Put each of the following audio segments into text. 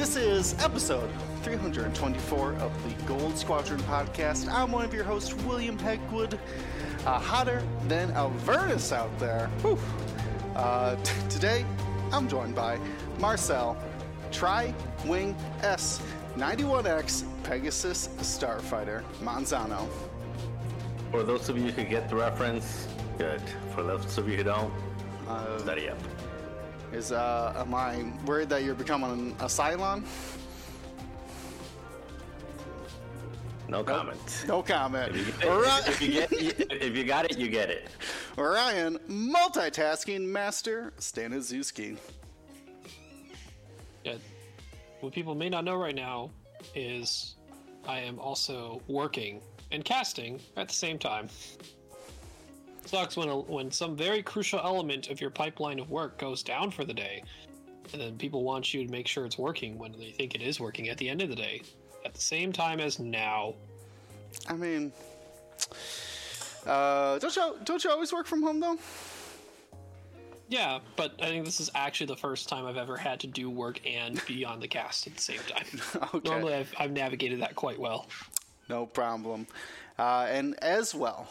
This is episode 324 of the Gold Squadron podcast. I'm one of your hosts, William Hegwood. Uh, hotter than Avernus out there. Uh, t- today, I'm joined by Marcel, Tri Wing S 91X Pegasus Starfighter Manzano. For those of you who get the reference, good. For those of you who don't, study up. Is uh, am I worried that you're becoming a Cylon? No comment. No comment. If you, Ori- if, you get, if you got it, you get it. Orion, multitasking master Staniszewski. Yeah. What people may not know right now is I am also working and casting at the same time. Sucks when a, when some very crucial element of your pipeline of work goes down for the day, and then people want you to make sure it's working when they think it is working at the end of the day, at the same time as now. I mean, uh, don't you don't you always work from home though? Yeah, but I think this is actually the first time I've ever had to do work and be on the cast at the same time. Okay. Normally, I've, I've navigated that quite well. No problem. Uh, and as well,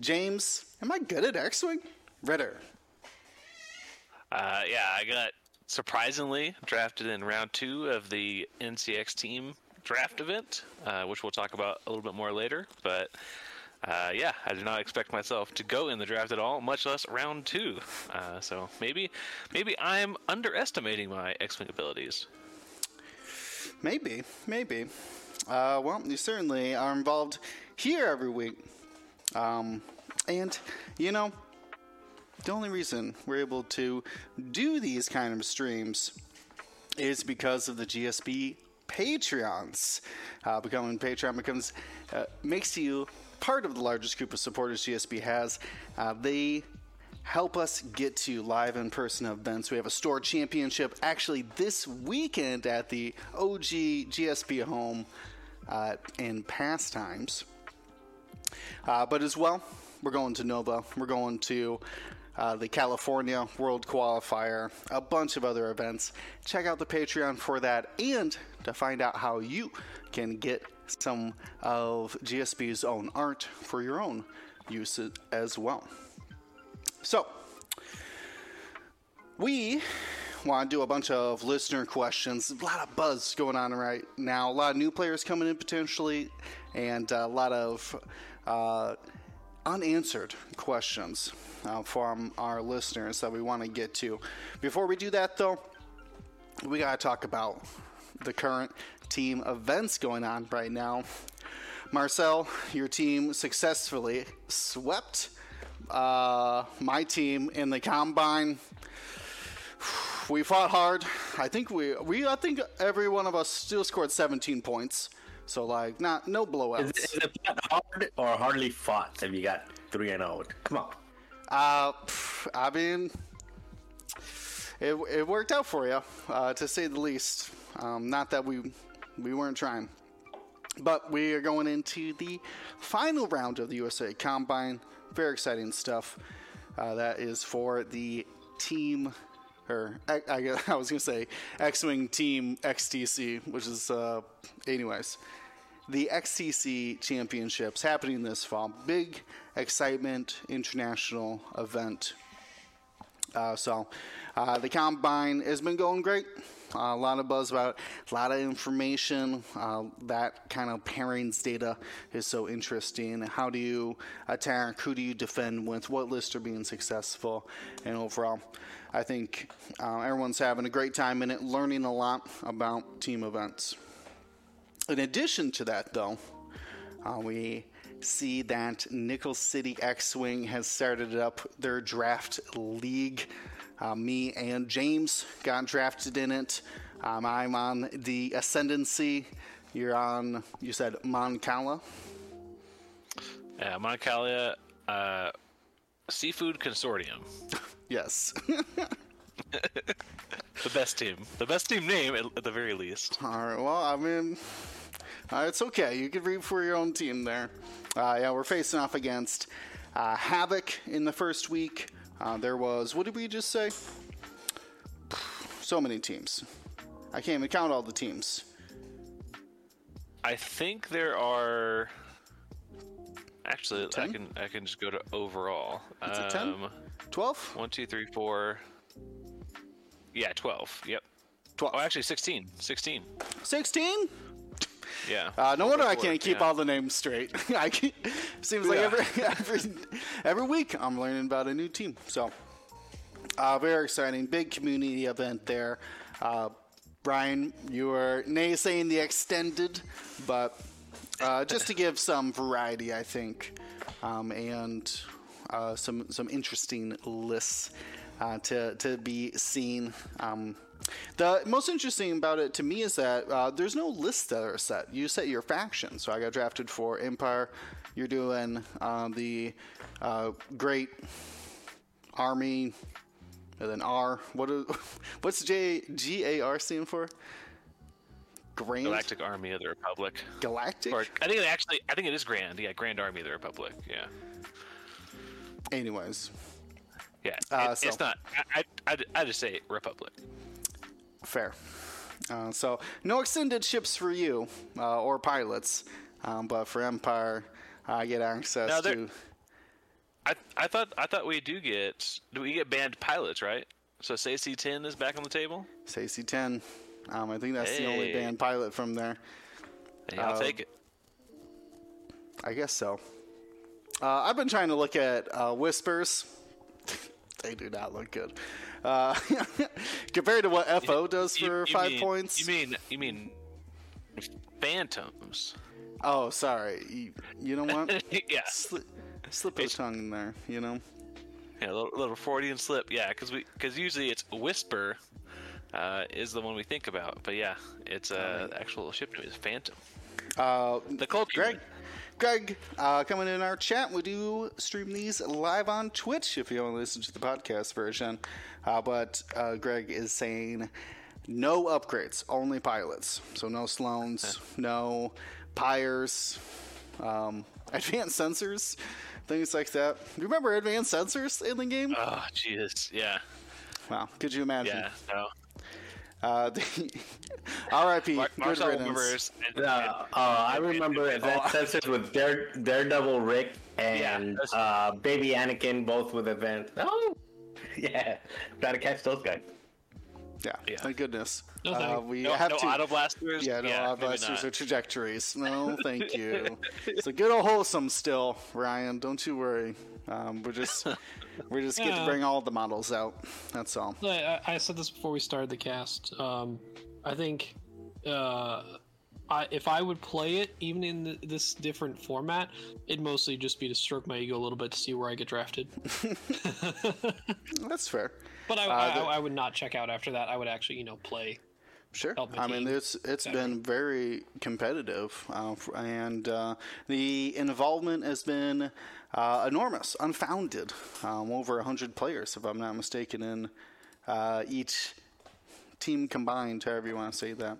James, am I good at X-wing? Ritter. Uh, yeah, I got surprisingly drafted in round two of the NCX team draft event, uh, which we'll talk about a little bit more later. But uh, yeah, I did not expect myself to go in the draft at all, much less round two. Uh, so maybe, maybe I'm underestimating my X-wing abilities. Maybe, maybe. Uh, well, you certainly are involved here every week. Um, and, you know, the only reason we're able to do these kind of streams is because of the GSP Patreons. Uh, becoming Patreon becomes uh, makes you part of the largest group of supporters GSP has. Uh, they help us get to live in person events. We have a store championship actually this weekend at the OG GSP home uh, in pastimes. Uh, but as well, we're going to Nova. We're going to uh, the California World Qualifier, a bunch of other events. Check out the Patreon for that and to find out how you can get some of GSP's own art for your own use as well. So, we want to do a bunch of listener questions. A lot of buzz going on right now. A lot of new players coming in potentially, and a lot of uh, unanswered questions uh, from our listeners that we want to get to. Before we do that, though, we got to talk about the current team events going on right now. Marcel, your team successfully swept uh, my team in the combine. We fought hard. I think we we I think every one of us still scored 17 points. So like not no blowouts. Is, it- is it hard or hardly fought if you got 3 and 0? Come on. Uh, pff, I mean, it, it worked out for you, uh, to say the least. Um, not that we we weren't trying, but we are going into the final round of the USA Combine. Very exciting stuff. Uh, that is for the team, or I, I, I was gonna say X-wing Team XTC, which is, uh, anyways the XTC Championships happening this fall. Big excitement international event. Uh, so uh, the combine has been going great. Uh, a lot of buzz about it, a lot of information. Uh, that kind of pairings data is so interesting. How do you attack? Who do you defend with? What lists are being successful? And overall, I think uh, everyone's having a great time in it, learning a lot about team events. In addition to that, though, uh, we see that Nickel City X Wing has started up their draft league. Uh, me and James got drafted in it. Um, I'm on the Ascendancy. You're on, you said Mon Cala. Yeah, Moncalia, uh, Seafood Consortium, Yes. the best team, the best team name at, at the very least. All right. Well, I mean, uh, it's okay. You can read for your own team there. Uh, yeah, we're facing off against uh, Havoc in the first week. Uh, there was, what did we just say? So many teams. I can't even count all the teams. I think there are. Actually, I can I can just go to overall. Is it 10? Um, 12? One, two, three, four. Yeah, twelve. Yep. 12. Oh, actually, sixteen. Sixteen. 16? Yeah. Uh, no wonder I can't keep yeah. all the names straight. I seems like Yeah. every, every every week I'm learning about a new team. So, uh, very exciting, big community event there. Uh, Brian, you were naysaying the extended, but uh, just to give some variety, I think, um, and uh, some some interesting lists uh, to to be seen. Um, the most interesting about it to me is that uh, there's no lists that are set. You set your faction. So I got drafted for Empire. You're doing uh, the uh, Great Army, and then R. What is, what's J G A R stand for? Grand Galactic Army of the Republic. Galactic? Or I think it actually, I think it is Grand. Yeah, Grand Army of the Republic. Yeah. Anyways, Yeah. Uh, it- It's not. I, I, I, I just say Republic. Fair. Uh, so no extended ships for you uh, or pilots, um, but for Empire, I get access Now, to. I I thought I thought we do get do we get banned pilots right? So say C ten is back on the table. Say C10. Um, I think that's the only banned pilot from there. Hey, I'll Uh, take it. I guess so. Uh, I've been trying to look at uh, Whispers. They do not look good. Uh, compared to what FO does for you five mean- points. You mean you mean phantoms? oh, sorry. You, you know what? yeah, Sli- slip of the tongue in there, you know? yeah, a little, little Freudian slip. Yeah, because we because usually it's whisper. Uh, is the one we think about, but yeah, it's uh, the actual ship name is Phantom. Uh, The cloak. Greg, Greg, uh, coming in our chat. We do stream these live on Twitch if you want to listen to the podcast version. Uh, but uh, Greg is saying no upgrades, only pilots. So no Sloanes, no Pyres, um, advanced sensors, things like that. Remember advanced sensors in the game? Oh, Jesus. Yeah. wow, could you imagine? Yeah. No. Uh, R.I.P. Mar- Good Marcel remembers. And, Uh, and- uh, I remember Advanced Sensors with Dare, Daredevil Rick and Yeah, uh, Baby Anakin, both with Advanced. Oh, yeah. Gotta catch those guys. Yeah, Yeah. thank goodness. No, uh, we no, have no to. auto blasters. Yeah, no, yeah, uh, blasters or trajectories. No, thank you. it's a good old wholesome still, Ryan. Don't you worry. Um, we're just we're just get to bring all the models out. That's all. I, I said this before we started the cast. Um, I think uh, I, if I would play it, even in th this different format, it'd mostly just be to stroke my ego a little bit to see where I get drafted. That's fair. But I, Uh, I, the- I would not check out after that. I would actually, you know, play. Sure. I mean, it's it's better. been very competitive, uh, and uh, the involvement has been uh, enormous, unfounded. Um, over hundred players, if I'm not mistaken, in uh, each team combined, however you want to say that.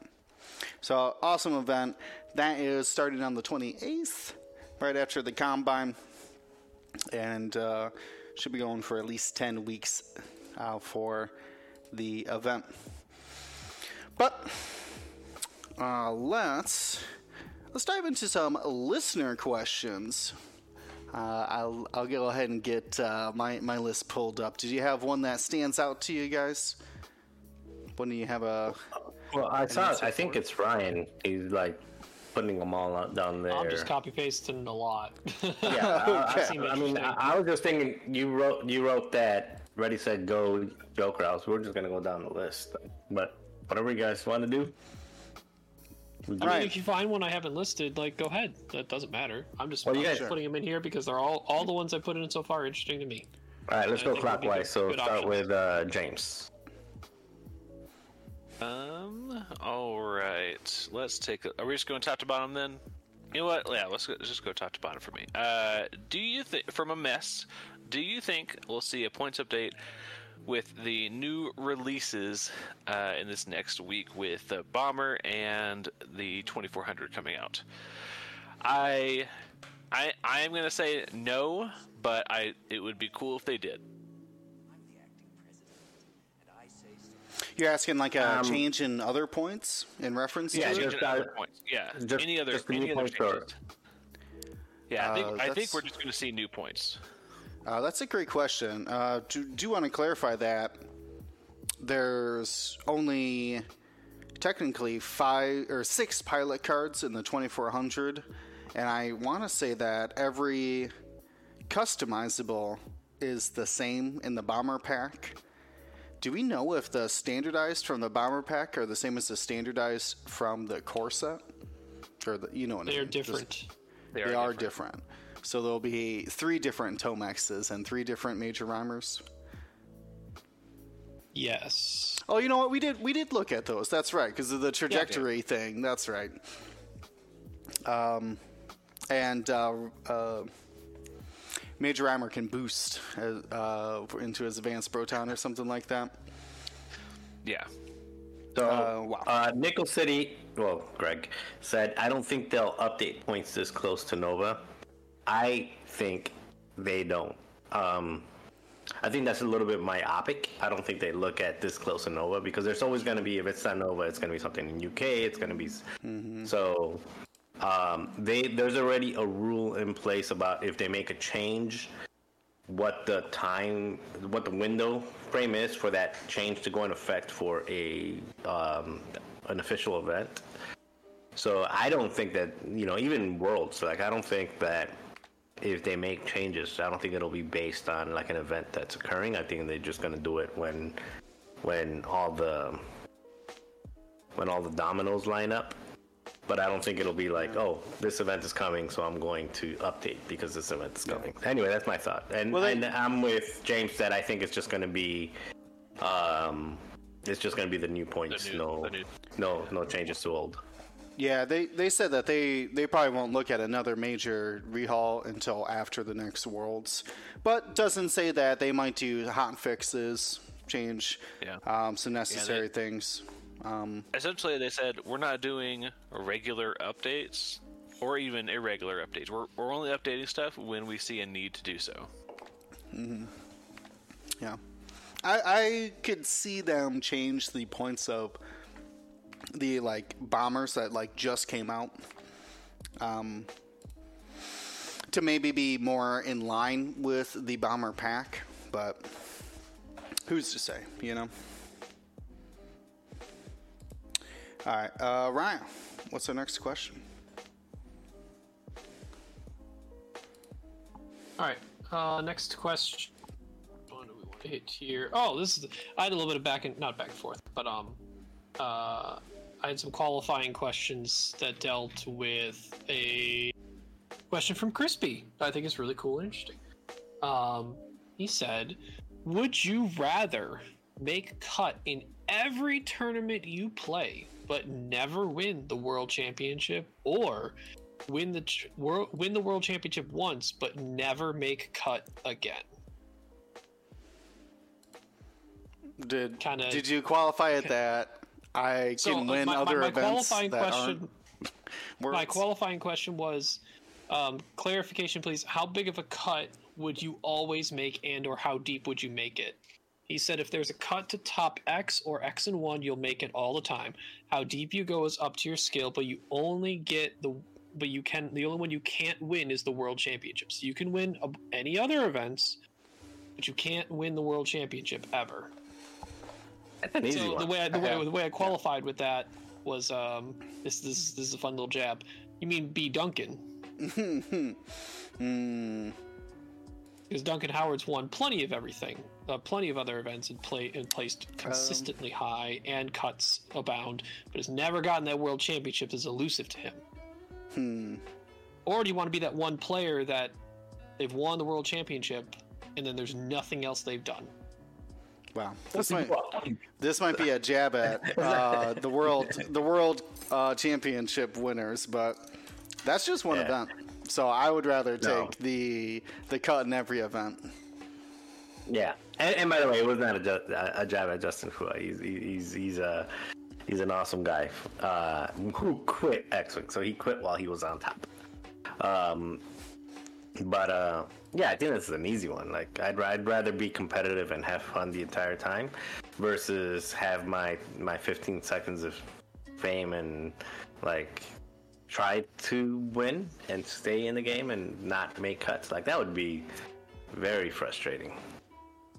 So awesome event. That is starting on the 28th, right after the combine, and uh, should be going for at least 10 weeks uh, for the event. But uh, let's let's dive into some listener questions. Uh, I'll I'll go ahead and get uh, my my list pulled up. Did you have one that stands out to you guys? When do you have a? Well, I saw. I think it? it's Ryan. He's like putting them all out down there. I'm just copy pasting a lot. Yeah, I, Okay. I, I mean, I, I was just thinking. You wrote. You wrote that. Ready, said, go. Joker House. We're just gonna go down the list. But whatever you guys want to do. I mean, Alright. if you find one I haven't listed, like go ahead. That doesn't matter. I'm just, Well, you I'm guys- just putting them in here because they're all all the ones I put in so far are interesting to me. All right, let's I go think would be clockwise. good- So good start options. with uh, James. Um. All right. Let's take. A, are we just going top to bottom then? You know what? Yeah. Let's, go, let's just go top to bottom for me. Uh. Do you think from a mess? Do you think we'll see a points update with the new releases uh, in this next week with the bomber and the 2400 coming out? I. I, I am gonna say no, but I it would be cool if they did. You're asking like a Um, change in other points in reference Yeah, to just- it? Changing other points. Yeah. just- any other just the new any other points or- changes. Yeah, I think Uh, I think we're just going to see new points. Uh, that's a great question. Uh, do, do want to clarify that there's only technically five or six pilot cards in the 2400, and I want to say that every customizable is the same in the bomber pack. Do we know if the standardized from the bomber pack are the same as the standardized from the core set? Or the, you know what I They are mean? Just- different. They they are different. So there'll be three different Tomaxes and three different major rhymers. Yes. Oh, you know what? We did we did look at those. That's right, because of the trajectory thing. That's right. Um, and uh, uh, Major Rhymer can boost uh, uh, into his advanced proton or something like that. Yeah. So, Uh, wow. uh, Nickel City, well, Greg said, I don't think they'll update points this close to Nova. I think they don't. Um, I think that's a little bit myopic. I don't think they look at this close to Nova because there's always going to be, if it's not Nova, it's going to be something in UK. It's going to be so. Um, they there's already a rule in place about if they make a change, what the time, what the window frame is for that change to go in effect for a um, an official event. So I don't think that you know even worlds like I don't think that if they make changes, I don't think it'll be based on like an event that's occurring. I think they're just gonna do it when when all the when all the dominoes line up. But I don't think it'll be like, oh, this event is coming, so I'm going to update because this event is coming. Anyway, that's my thought, and, Well, they- and I'm with James that I think it's just going to be, um, it's just going to be the new points, The new- no, new- no, no changes to old. Yeah, they, they said that they, they probably won't look at another major rehaul until after the next Worlds, but doesn't say that they might do hot fixes, change Yeah. um, some necessary things. Um, Essentially, they said we're not doing regular updates or even irregular updates. We're, we're only updating stuff when we see a need to do so. Mhm. yeah, I, I could see them change the points of the like bombers that like just came out. Um, to maybe be more in line with the bomber pack, but who's to say, you know? All right, uh, Ryan, what's our next question? All right. Uh, next question. What do we want to hit here? Oh, this is. I had a little bit of back and not back and forth, but um, uh, I had some qualifying questions that dealt with a question from Crispy. I think is really cool and interesting. Um, he said, "Would you rather make cut in every tournament you play, but never win the world championship, or win the ch- world win the world championship once, but never make cut again?" Did Kinda- did you qualify at that I can So, uh, win my, my- other my events qualifying question. My qualifying question was um, clarification, please. How big of a cut would you always make, and or how deep would you make it? He said if there's a cut to top X or X and one, you'll make it all the time. How deep you go is up to your skill, but you only get the but you can the only one you can't win is the world championships. You can win any other events, but you can't win the world championship ever. That's an easy So one. the way I, the way the way I qualified with that was um this this this is a fun little jab. You mean B Duncan? Hmm. Because Duncan Howard's won plenty of everything, uh, plenty of other events, and play and placed consistently high and cuts abound, but has never gotten that world championship. Is elusive to him. Hmm. Or do you want to be that one player that they've won the world championship, and then there's nothing else they've done? Wow. This might this might be a jab at uh, the world the world uh, championship winners, but that's just one Yeah. event. So I would rather take No. the the cut in every event. Yeah, and, and by the way, it was not a, a jab at Justin Fua. He's he's he's a he's an awesome guy uh, who quit X-Wing, so he quit while he was on top. Um, but uh, yeah, I think this is an easy one. Like I'd I'd rather be competitive and have fun the entire time versus have my my 15 seconds of fame and like try to win and stay in the game and not make cuts. Like that would be very frustrating.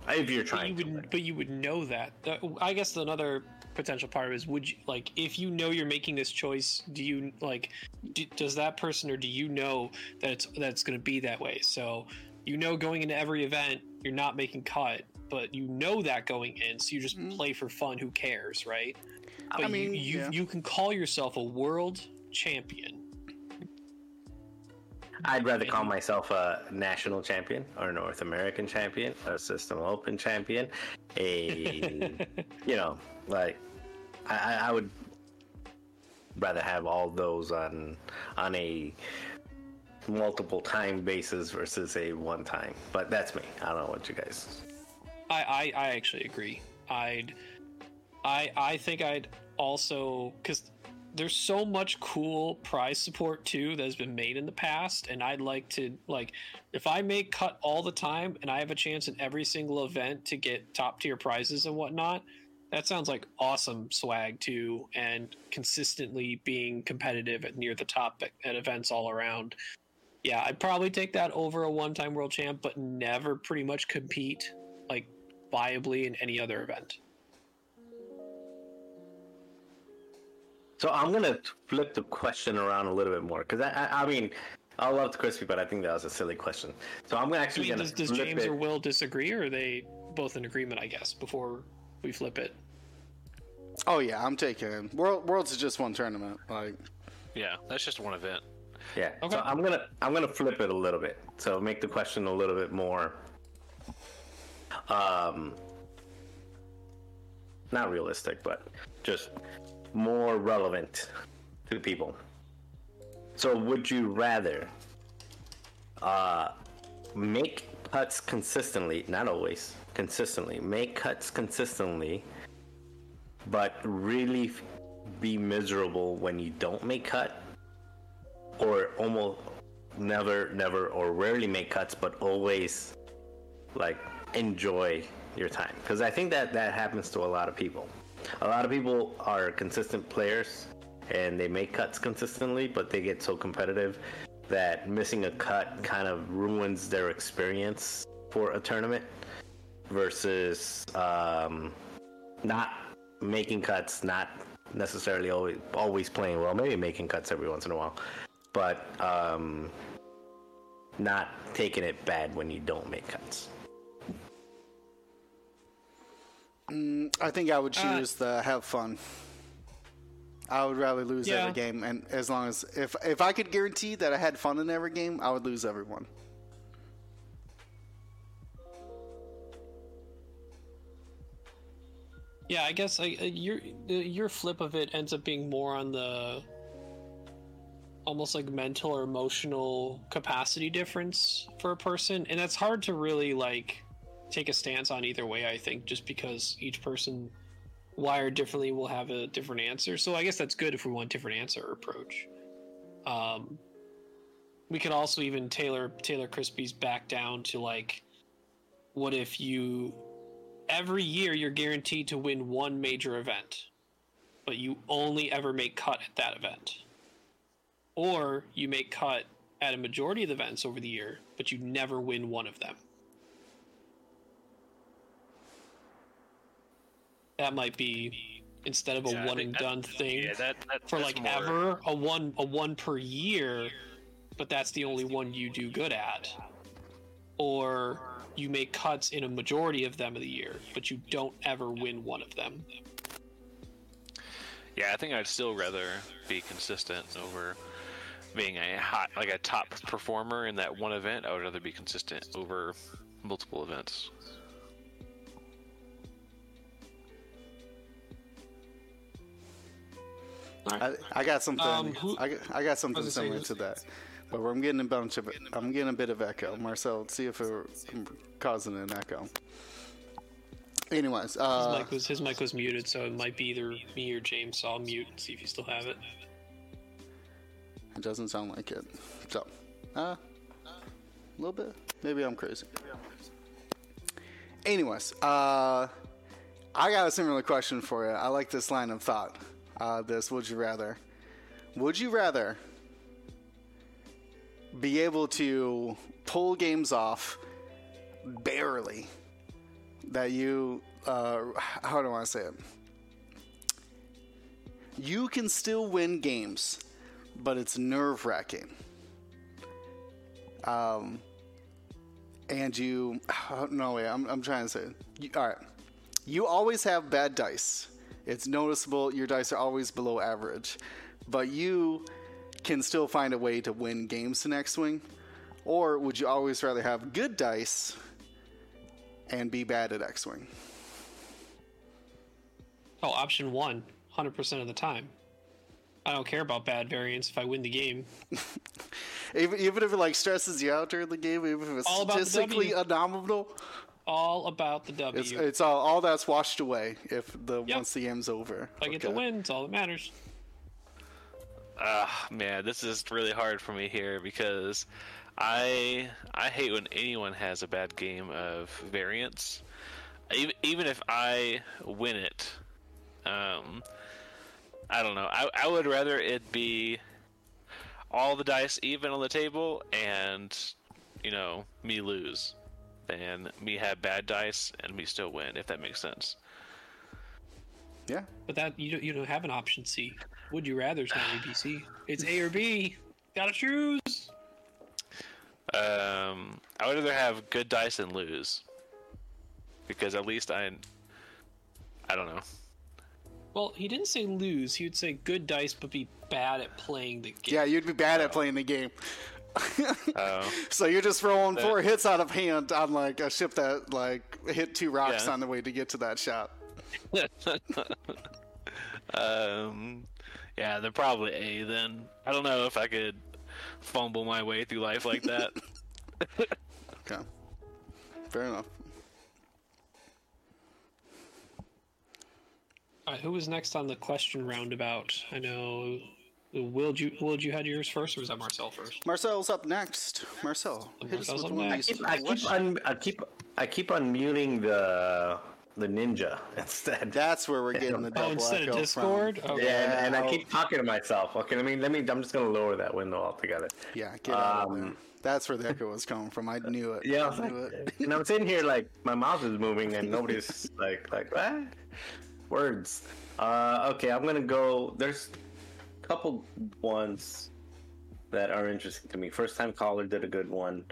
If you're But trying you to. would, but you would know that. Uh, I guess another potential part is would you like if you know you're making this choice? Do you like? Do, does that person or do you know that it's that's going to be that way? So you know going into every event you're not making cut, but you know that going in, so you just mm-hmm. play for fun. Who cares, right? But I mean, you you, yeah. you can call yourself a world champion. I'd rather call myself a national champion or North American champion, a System Open champion, a you know, like I, I- would rather have all those on on a multiple time basis versus a one time. But that's me. I don't know what you guys. I, I, I actually agree. I'd, I, I think I'd also because there's so much cool prize support too that has been made in the past, and I'd like to like if I make cut all the time and I have a chance in every single event to get top tier prizes and whatnot. That sounds like awesome swag too, and consistently being competitive at near the top at, at events all around. Yeah, I'd probably take that over a one-time world champ, but never pretty much compete like viably in any other event. So I'm gonna flip the question around a little bit more because I, I, I mean, I love the crispy, but I think that was a silly question. So I'm I actually mean, gonna does, does James it. or Will disagree, or are they both in agreement? I guess before we flip it. Oh yeah, I'm taking World Worlds is just one tournament. Like Yeah, that's just one event. Yeah. Okay. So I'm gonna I'm gonna flip it a little bit. So make the question a little bit more um not realistic, but just more relevant to people. So would you rather uh make cuts consistently, not always, consistently, make cuts consistently, but really be miserable when you don't make cut? or almost never, never, or rarely make cuts, but always like enjoy your time. Because I think that that happens to a lot of people. A lot of people are consistent players and they make cuts consistently, but they get so competitive that missing a cut kind of ruins their experience for a tournament versus um, not making cuts, not necessarily always always playing well, maybe making cuts every once in a while, but um, not taking it bad when you don't make cuts. I think I would Uh, choose the have fun. I would rather lose Yeah. every game, and as long as if if I could guarantee that I had fun in every game, I would lose every one. Yeah, I guess like uh, your uh, your flip of it ends up being more on the almost like mental or emotional capacity difference for a person, and that's hard to really like take a stance on either way. I think just because each person wired differently will have a different answer. So I guess that's good if we want different answer or approach. Um, we could also even tailor tailor Crispy's back down to like, what if you every year you're guaranteed to win one major event, but you only ever make cut at that event. Or you make cut at a majority of the events over the year, but you never win one of them. That might be instead of a Yeah, one and that- done thing Yeah, that, that for like more- ever a one a one per year, but that's the only one you do good at. Or you make cuts in a majority of them of the year, but you don't ever win one of them. Yeah, I think I'd still rather be consistent over being a hot, like a top performer in that one event. I would rather be consistent over multiple events. I, I got something. Um, who- I, got- I got something I similar to that, but I'm getting a bunch of. I'm getting a bit of echo. Marcel, see if I'm causing an echo. Anyways, His uh, mic was his mic was muted, so it might be either me or James. So I'll mute and see if you still have it. it doesn't sound like it. So, uh, a little bit. Maybe I'm crazy. Anyways, uh, I got a similar question for you. I like this line of thought. Uh, this would you rather? Would you rather be able to pull games off barely that you uh, how do I want to say it? You can still win games, but it's nerve wracking. Um, and you no way. I'm I'm trying to say. You, all right, you always have bad dice. It's noticeable. Your dice are always below average, but you can still find a way to win games to next swing. Or would you always rather have good dice and be bad at X Wing? Oh, option one, 100% of the time. I don't care about bad variants if I win the game. Even, even if it like stresses you out during the game, even if it's All statistically anomalous, All about the W. it's, it's all, all that's washed away if the Yep. once the game's over. if I get the win, it's all that matters. Ah, man, this is really hard for me here because I I hate when anyone has a bad game of variance. Even even if I win it, um, I don't know. I I would rather it be all the dice even on the table and you know me lose than me have bad dice and me still win. If that makes sense. Yeah. But that you don't, you don't have an option C. Would you rather? It's not ABC. It's A or B. Gotta choose. Um, I would rather have good dice and lose, because at least I, I don't know. Well, he didn't say lose. He would say good dice, but be bad at playing the game. Yeah, you'd be bad at playing the game. Oh, So you're just rolling four hits out of hand on like a ship that like hit two rocks Yeah. on the way to get to that shot. um, yeah, they're probably A then. I don't know if I could fumble my way through life like that. Okay. Fair enough. All right, who was next on the question roundabout? I know. Willed you Willed you had yours first, or was that Marcel first? Marcel's up next. Marcel, Marcel's up one of next. these I keep, questions. un, I keep I keep unmuting the the ninja instead. That's where we're getting the double Oh, instead echo of Discord. From. Okay. yeah, and, and I keep talking to myself. Okay, let me let me. I'm just gonna lower that window altogether. Yeah, get out of Um, there. That's where the echo was coming from. I knew it. Yeah, I I knew like, it. and I'm sitting here like my mouth is moving and nobody's like like what words. Uh, okay, I'm gonna go. There's a couple ones that are interesting to me. First time caller did a good one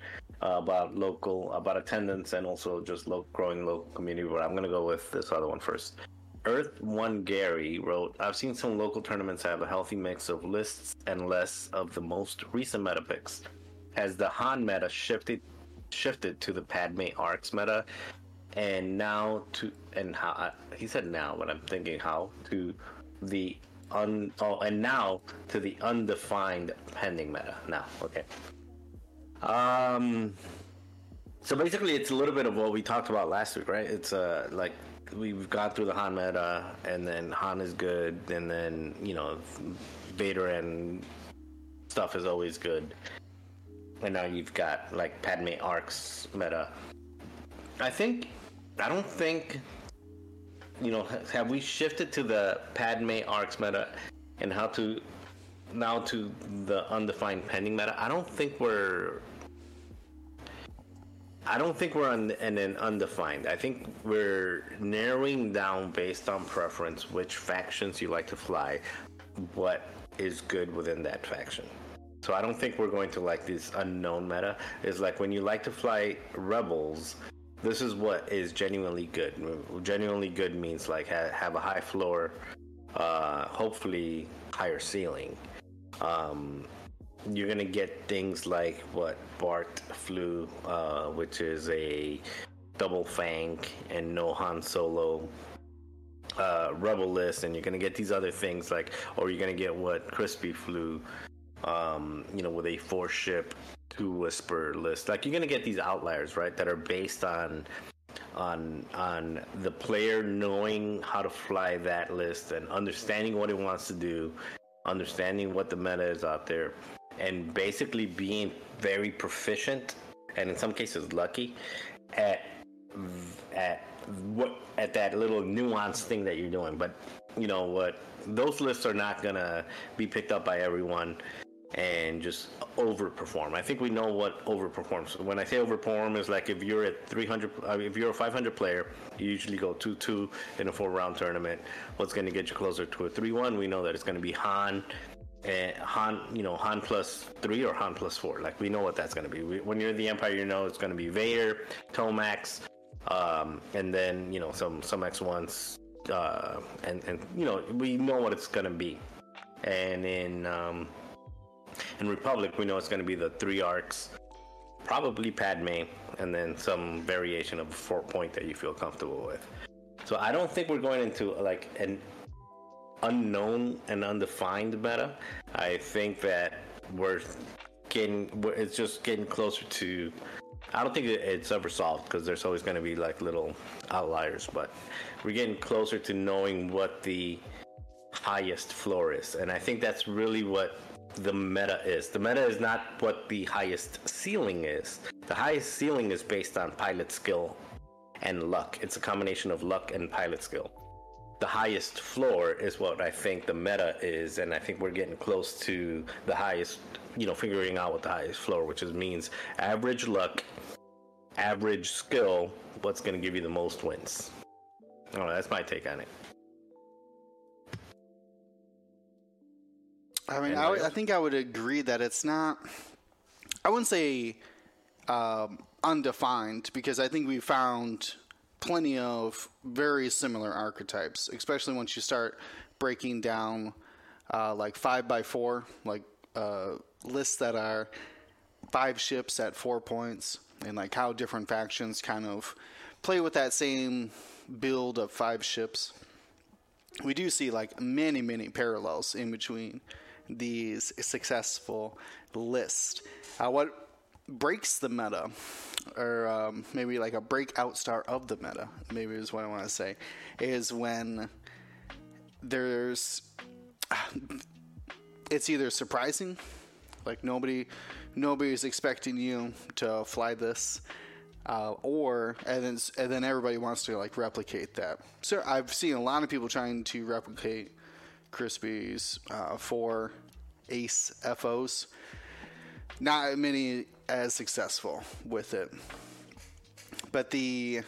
uh, about local about attendance and also just lo- growing local community. But I'm gonna go with this other one first. Earth One Gary wrote, I've seen some local tournaments have a healthy mix of lists and less of the most recent meta picks. Has the Han meta shifted shifted to the Padme Arcs meta and now to and how uh, he said now, but I'm thinking how to the un oh and now to the undefined pending meta. Now, okay. Um so basically, it's a little bit of what we talked about last week, right? It's uh like we've got through the Han meta, and then Han is good, and then you know Vader and stuff is always good, and now you've got like Padme Arcs meta. I think I don't think you know have we shifted to the Padme Arcs meta and how to now to the undefined pending meta. I don't think we're I don't think we're on in an undefined. I think we're narrowing down based on preference which factions you like to fly, what is good within that faction. So I don't think we're going to like this unknown meta. Is like when you like to fly rebels, this is what is genuinely good. Genuinely good means like ha- have a high floor, uh, hopefully higher ceiling. Um, you're gonna get things like what Bart flew, uh, which is a double fang and no Han Solo uh, rebel list, and you're gonna get these other things like, or you're gonna get what Crispy flew, um, you know, with a four ship two whisper list. Like you're gonna get these outliers, right, that are based on on on the player knowing how to fly that list and understanding what it wants to do, understanding what the meta is out there, and basically being very proficient and in some cases lucky at at what at that little nuance thing that you're doing. But you know what? Those lists are not gonna be picked up by everyone and just overperform. I think we know what overperforms. When I say overperform, is like if you're at 300, uh, if you're a 500 player, you usually go 2-2 in a four-round tournament. What's going to get you closer to a 3-1? We know that it's going to be Han, and Han, you know, Han plus three or Han plus four. Like we know what that's going to be. We, when you're in the Empire, you know it's going to be Vader, Tomax, um, and then you know some some X ones, uh, and and you know we know what it's going to be. And in um, in Republic, we know it's going to be the three arcs, probably Padme, and then some variation of a four point that you feel comfortable with. So I don't think we're going into like an unknown and undefined meta. I think that we're getting, it's just getting closer to. I don't think it's ever solved because there's always going to be like little outliers, but we're getting closer to knowing what the highest floor is, and I think that's really what the meta is. The meta is not what the highest ceiling is. The highest ceiling is based on pilot skill and luck. It's a combination of luck and pilot skill. The highest floor is what I think the meta is, and I think we're getting close to the highest, you know, figuring out what the highest floor, which is means average luck, average skill, what's going to give you the most wins. That's my take on it. I mean, I, I, think I would agree that it's not. I wouldn't say um, undefined because I think we found plenty of very similar archetypes, especially once you start breaking down uh, like five by four, like uh, lists that are five ships at four points, and like how different factions kind of play with that same build of five ships. We do see like many, many parallels in between these successful lists. Uh, what breaks the meta, or um, maybe like a breakout star of the meta, maybe is what I want to say, is when there's it's either surprising, like nobody nobody's expecting you to fly this. Uh, or and then and then everybody wants to like replicate that. So I've seen a lot of people trying to replicate Crispy's uh, four ace FOs. Not many as successful with it. But the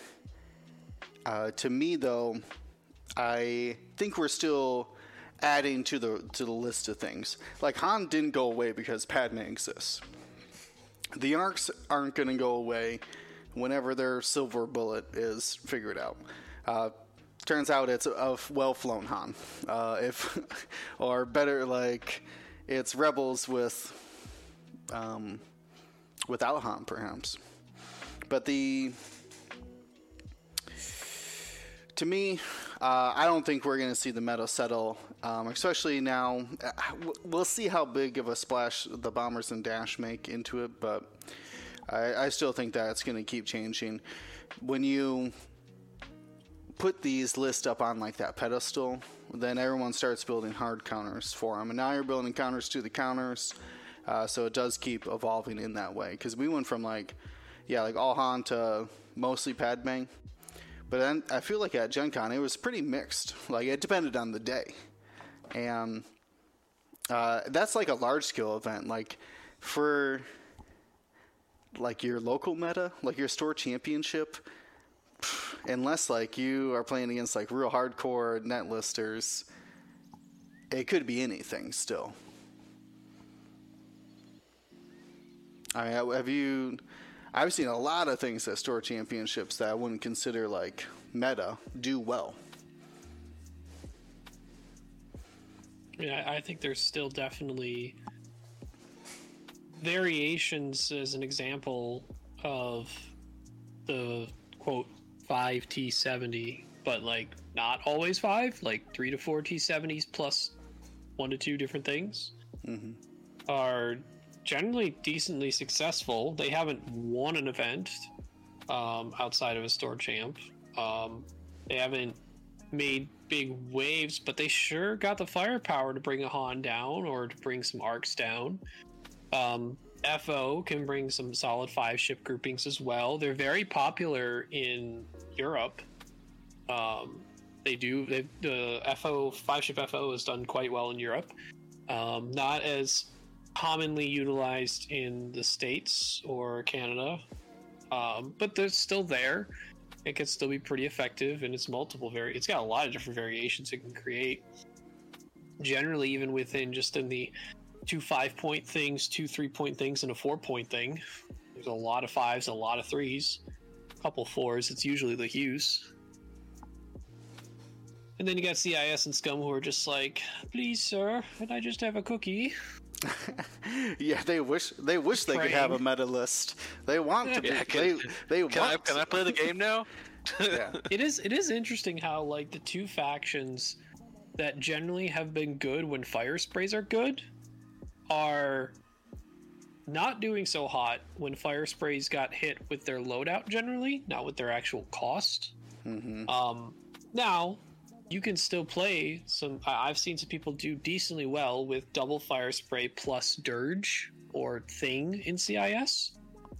uh, to me though, I think we're still adding to the to the list of things. Like Han didn't go away because Padme exists. The arcs aren't going to go away whenever their silver bullet is figured out. Uh, turns out it's a well flown Han. Uh, if or better like it's rebels with um, without Han perhaps. But the to me, uh, I don't think we're going to see the meta settle, um, especially now. Uh, we'll see how big of a splash the bombers and dash make into it, but I, I still think that it's going to keep changing. When you put these lists up on like that pedestal, then everyone starts building hard counters for them. And now you're building counters to the counters. Uh, so it does keep evolving in that way. Because we went from like, yeah, like all Han to mostly Padme. But then I feel like at Gen Con it was pretty mixed. Like it depended on the day. And uh, that's like a large scale event. Like for like your local meta, like your store championship, unless like you are playing against like real hardcore net listers, it could be anything still. I mean, have you? I've seen a lot of things at store championships that I wouldn't consider like meta do well. Yeah, I think there's still definitely variations as an example of the quote 5 T70, but like not always five, like three to four T70s plus one to two different things mm-hmm. are generally decently successful. They haven't won an event um, outside of a store champ. Um, they haven't made big waves, but they sure got the firepower to bring a Han down or to bring some arcs down. Um, FO can bring some solid five ship groupings as well. They're very popular in Europe. Um, they do. The FO five ship FO has done quite well in Europe. Um, not as commonly utilized in the states or Canada, um, but they're still there. It can still be pretty effective, and it's multiple vari. It's got a lot of different variations it can create. Generally, even within just in the two five point things, two three point things, and a four point thing. There's a lot of fives, a lot of threes, a couple fours. It's usually the hues. And then you got CIS and Scum who are just like, please, sir, can I just have a cookie? Yeah, they wish they wish they could have a meta list. They want to. Yeah, be, can- they they Can I want. can I play the game now? yeah. It is it is interesting how like the two factions that generally have been good when fire sprays are good are not doing so hot when fire sprays got hit with their loadout generally, not with their actual cost. Um, now you can still play some. I've seen some people do decently well with double fire spray plus dirge or thing in CIS.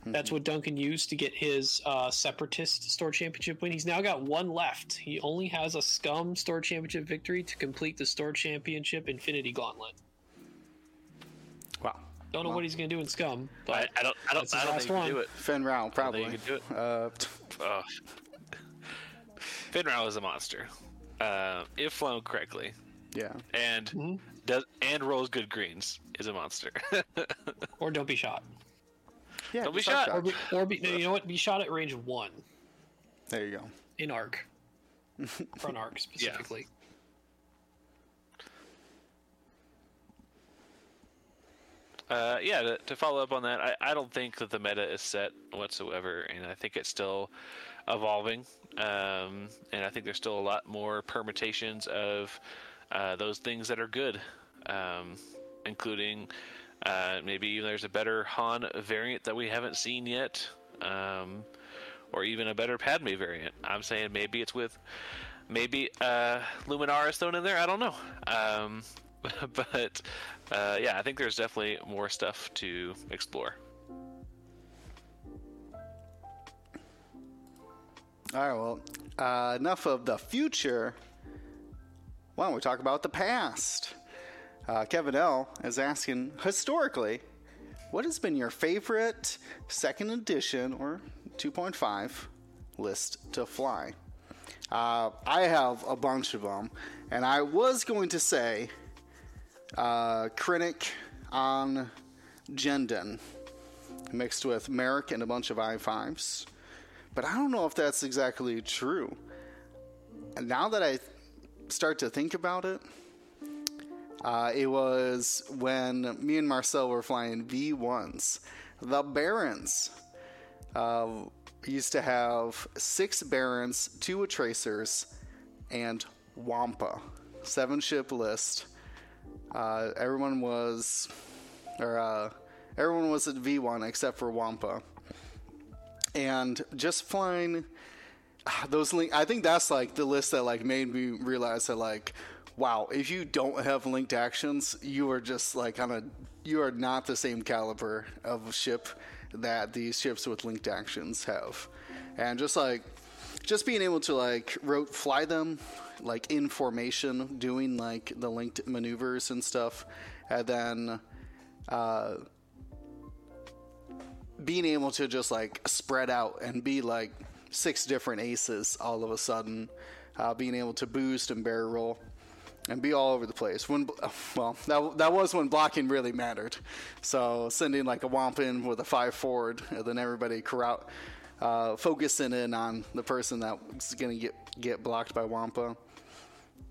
That's what Duncan used to get his uh, Separatist Store Championship win. He's now got one left. He only has a Scum Store Championship victory to complete the Store Championship Infinity Gauntlet. Wow. Don't know what he's going to do in Scum, but I don't I don't That's his I don't last think you can one. do it. Fenn Rau probably. you could do it. Uh, Oh. Fenn Rau is a monster. Uh, if flown correctly, yeah. and Mm-hmm. does and rolls good greens, is a monster. or don't be shot. Yeah. Don't be just like shot. Or be, or be, no, you know what? Be shot at range one There you go. in arc, front arc specifically. Uh, yeah, to, to follow up on that, I, I don't think that the meta is set whatsoever, and I think it's still evolving. Um, and I think there's still a lot more permutations of uh, those things that are good, um, including uh, maybe there's a better Han variant that we haven't seen yet, um, or even a better Padme variant. I'm saying maybe it's with maybe uh, Luminara's thrown in there. I don't know. Um, but uh, yeah, I think there's definitely more stuff to explore. All right. Well, uh, enough of the future. Why don't we talk about the past? Uh, Kevin L is asking historically, what has been your favorite second edition or 2.5 list to fly? Uh, I have a bunch of them, and I was going to say uh, Krennic on Jendon mixed with Merrick and a bunch of i5s. But I don't know if that's exactly true. And now that I start to think about it, uh, it was when me and Marcel were flying V1s. The Barons uh, used to have six Barons, two Tracers, and Wampa. Seven ship list. Uh, everyone was, or uh, everyone was at V1 except for Wampa. And just flying those link i think that's like the list that like made me realize that like wow if you don't have linked actions you are just like on a you are not the same caliber of ship that these ships with linked actions have. And just like just being able to like rote fly them like in formation doing like the linked maneuvers and stuff and then uh being able to just like spread out and be like six different aces all of a sudden, uh, being able to boost and barrel roll and be all over the place. When well, that that was when blocking really mattered. So sending like a womp in with a five forward, and then everybody corral, uh, focusing in on the person that's gonna get get blocked by Wampa.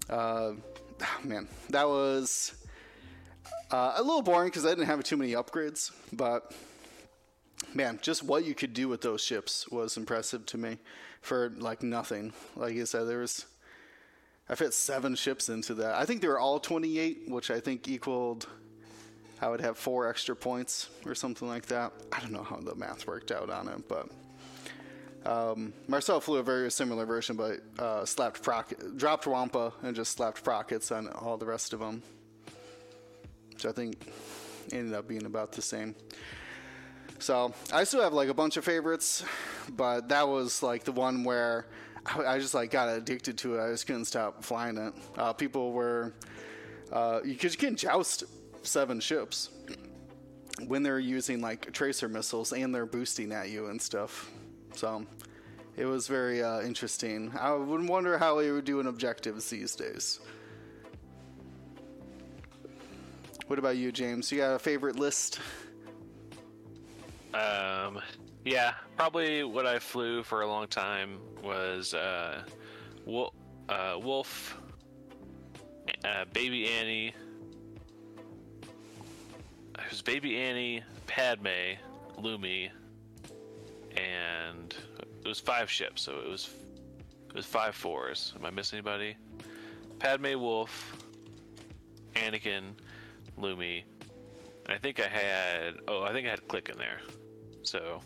Uh, man, that was uh, a little boring because I didn't have too many upgrades, but man, just what you could do with those ships was impressive to me for like nothing. Like I said, there was I fit seven ships into that. I think they were all 28, which I think equaled I would have four extra points or something like that. I don't know how the math worked out on it, but um, Marcel flew a very similar version, but uh, slapped proc- dropped Wampa and just slapped Prockets on all the rest of them, which I think ended up being about the same. So I still have like a bunch of favorites, but that was like the one where I I just like got addicted to it. I just couldn't stop flying it. Uh, people were, uh, you you can joust seven ships when they're using like tracer missiles and they're boosting at you and stuff. So it was very uh, interesting. I would wonder how he would do in objectives these days. What about you, James? You got a favorite list? Um, yeah, probably what I flew for a long time was uh, Wolffe, uh, Wolffe uh, Baby Annie. It was Baby Annie, Padme, Lumi, and it was five ships, so it was it was five fours. Am I missing anybody? Padme, Wolffe, Anakin, Lumi, I think I had oh I think I had Klick in there. So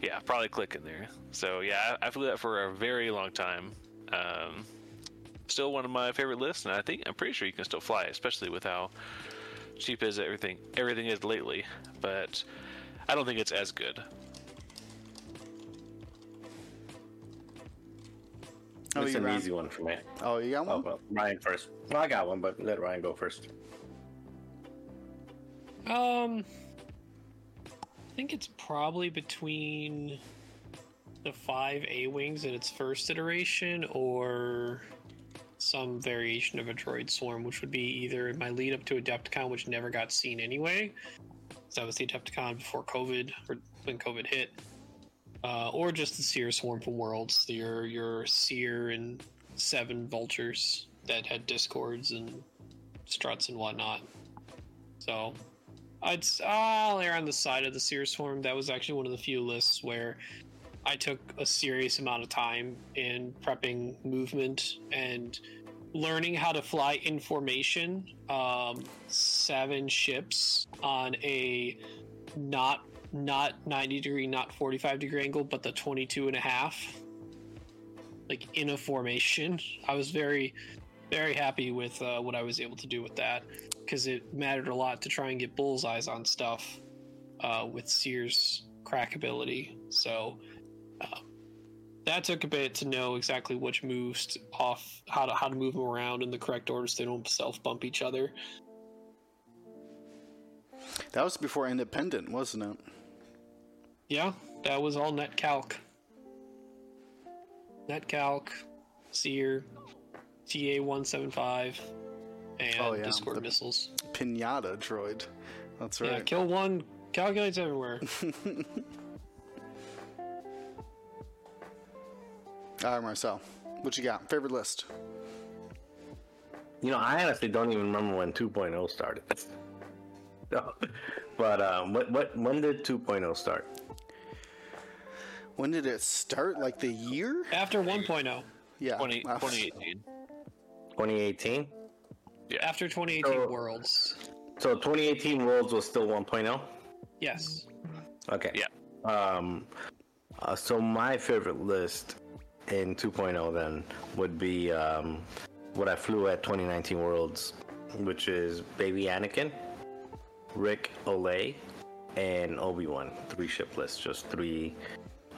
yeah, probably Klick in there. So yeah, I, I flew that for a very long time. Um, still one of my favorite lists, and I think I'm pretty sure you can still fly, especially with how cheap as everything everything is lately. But I don't think it's as good. Oh, it's an Ryan? easy one for me. Oh, you got Oh, one? well, Ryan first. Well, I got one, but let Ryan go first. Um, I think it's probably between the five A wings in its first iteration, or some variation of a droid swarm, which would be either my lead up to Adepticon, which never got seen anyway. So that was the Adepticon before COVID, or when COVID hit, uh, or just the Sear swarm from Worlds, your your Sear and seven vultures that had discords and struts and whatnot. So I'd I'll err on the side of the Sear Swarm. That was actually one of the few lists where I took a serious amount of time in prepping movement and learning how to fly in formation. Um, seven ships on a not not 90 degree, not 45 degree angle, but the 22 and a half. Like in a formation. I was very, very happy with uh, what I was able to do with that because it mattered a lot to try and get bullseyes on stuff uh, with Sear's crack ability. So uh, that took a bit to know exactly which moves off, how to how to move them around in the correct order so they don't self bump each other. That was before Independent, wasn't it? Yeah, that was all net calc. Net calc, Sear, TA one seven five, and Oh, yeah, Discord the- missiles. Pinata droid. That's right. Yeah, right. kill one, calculates everywhere. All right, Marcel. What you got? Favorite list? You know, I honestly don't even remember when 2.0 started. No. But um, what, what, when did 2.0 start? When did it start? Like the year? After 1.0. Yeah. 20, uh, 2018. 2018? After 2018 So- Worlds. So 2018 Worlds was still 1.0? Yes. Okay. Yeah. Um, uh, so my favorite list in 2.0 then would be um, what I flew at 2019 Worlds, which is Baby Anakin, Ric Olié, and Obi Wan. Three ship lists, just three.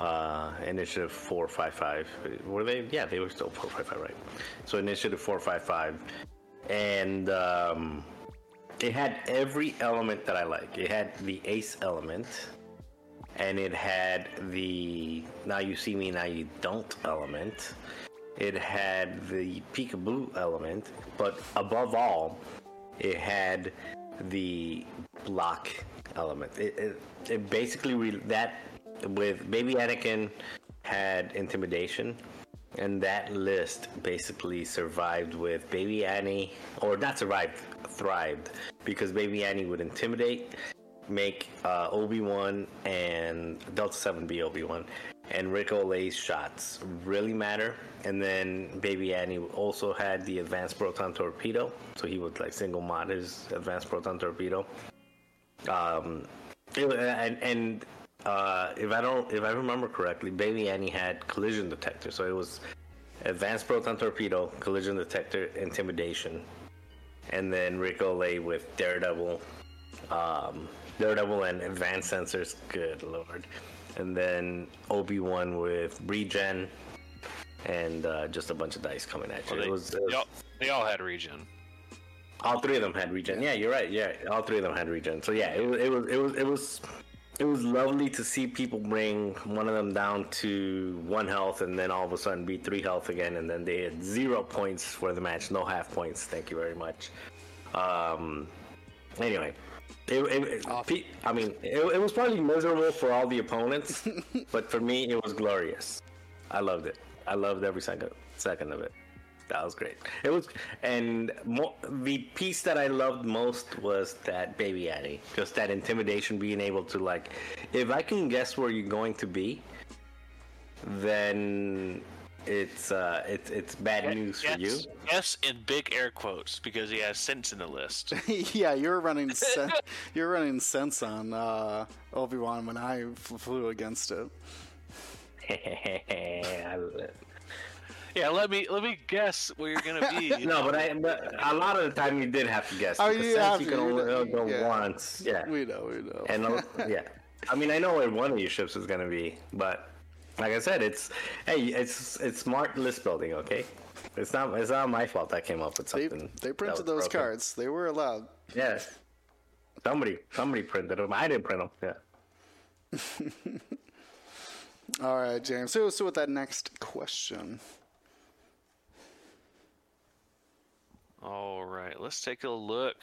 Uh, initiative 455. Were they? Yeah, they were still 455, right? So initiative 455. And um, it had every element that I like. It had the ace element, and it had the now you see me, now you don't element. It had the peekaboo element, but above all, it had the block element. It, it, it basically re- that with baby Anakin had intimidation, and that list basically survived with baby Annie, or not survived, thrived because baby Annie would intimidate, make uh, Obi Wan and Delta Seven be Obi Wan, and Ric Olié's shots really matter. And then Baby Annie also had the advanced proton torpedo, so he would like single mod his advanced proton torpedo. Um, it, and and uh, if I don't, if I remember correctly, Baby Annie had collision detector, so it was advanced proton torpedo, collision detector, intimidation, and then Ric Olié with Daredevil, um, Daredevil and advanced sensors. Good lord, and then Obi Wan with regen, and uh, just a bunch of dice coming at you. Well, they, it was, it they, all, they all had regen. all three of them had regen. Yeah, you're right. Yeah, all three of them had regen. So yeah, it was it was it was it was it was lovely to see people bring one of them down to one health and then all of a sudden be three health again, and then they had zero points for the match, no half points. Thank you very much. Um, anyway. It, it, it, I mean, it, it was probably miserable for all the opponents, but for me, it was glorious. I loved it. I loved every second second of it. That was great. It was, and mo- the piece that I loved most was that baby Addy. Just that intimidation, being able to like, if I can guess where you're going to be, then it's uh, it's it's bad news for you. Yes, yes, in big air quotes because he has sense in the list. yeah, you're running sen- you're running sense on uh, Obi Wan when I f- flew against it. I love it. Yeah, let me let me guess where you're gonna be. no, but I but a lot of the time you did have to guess. Oh, you since have you to, can you only know, go yeah. once. Yeah. We know, we know. And yeah, I mean, I know where one of your ships is gonna be, but like I said, it's hey, it's it's smart list building. Okay, it's not it's not my fault I came up with something. they that printed those broken. cards. They were allowed. Yeah, somebody somebody printed them. I didn't print them. Yeah. All right, James. So, so with that next question. All right, let's take a look.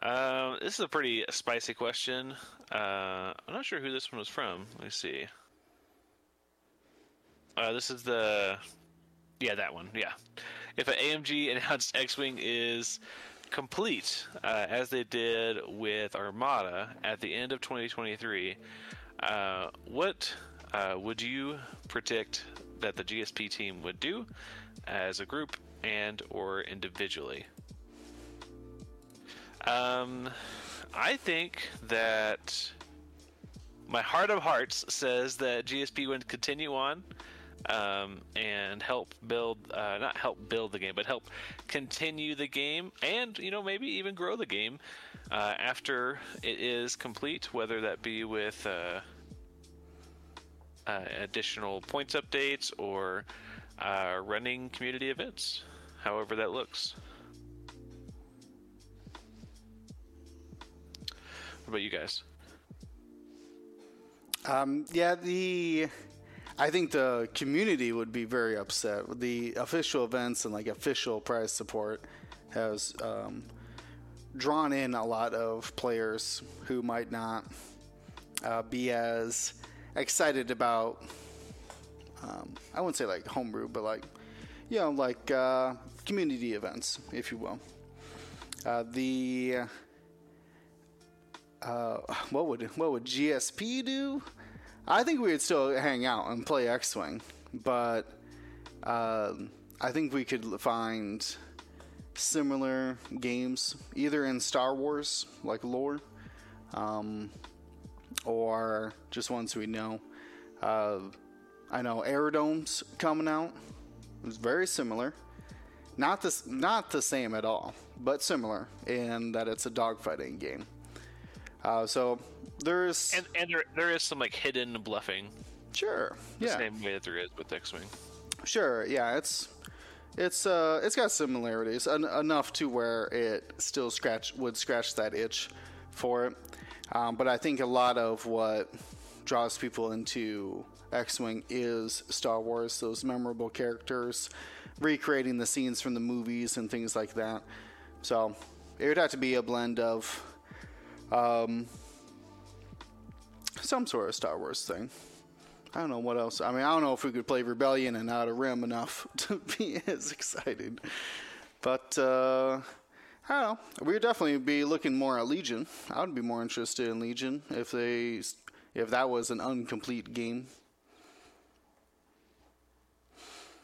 Um, this is a pretty spicy question. Uh, I'm not sure who this one was from. Let me see. Uh, this is the, yeah, that one. Yeah, if an AMG announced X-wing is complete, uh, as they did with Armada at the end of 2023, uh, what uh, would you predict that the GSP team would do as a group and or individually? Um, I think that my heart of hearts says that GSP would continue on um, and help build, uh, not help build the game, but help continue the game and, you know, maybe even grow the game uh, after it is complete, whether that be with uh, uh, additional points updates or uh, running community events, however that looks. What about you guys? Um, yeah, the I think the community would be very upset. The official events and like official prize support has um, drawn in a lot of players who might not uh, be as excited about. Um, I wouldn't say like homebrew, but like you know, like uh, community events, if you will. Uh, the uh, what would what would GSP do? I think we would still hang out and play X-wing, but um, I think we could find similar games either in Star Wars, like lore, um, or just ones we know. I know Aerodome's coming out. It's very similar. Not this, not the same at all, but similar in that it's a dogfighting game. Uh, so there's And and there there is some like hidden bluffing, sure, the yeah, same way that there is with X-wing. sure, yeah. It's it's uh it's got similarities en- enough to where it still scratch would scratch that itch for it. Um, but I think a lot of what draws people into X-wing is Star Wars, those memorable characters, recreating the scenes from the movies and things like that. So it would have to be a blend of um, some sort of Star Wars thing. I don't know what else. I mean, I don't know if we could play Rebellion and Outer Rim enough to be as excited. But uh, I don't know. We would definitely be looking more at Legion. I would be more interested in Legion if they if that was an incomplete game.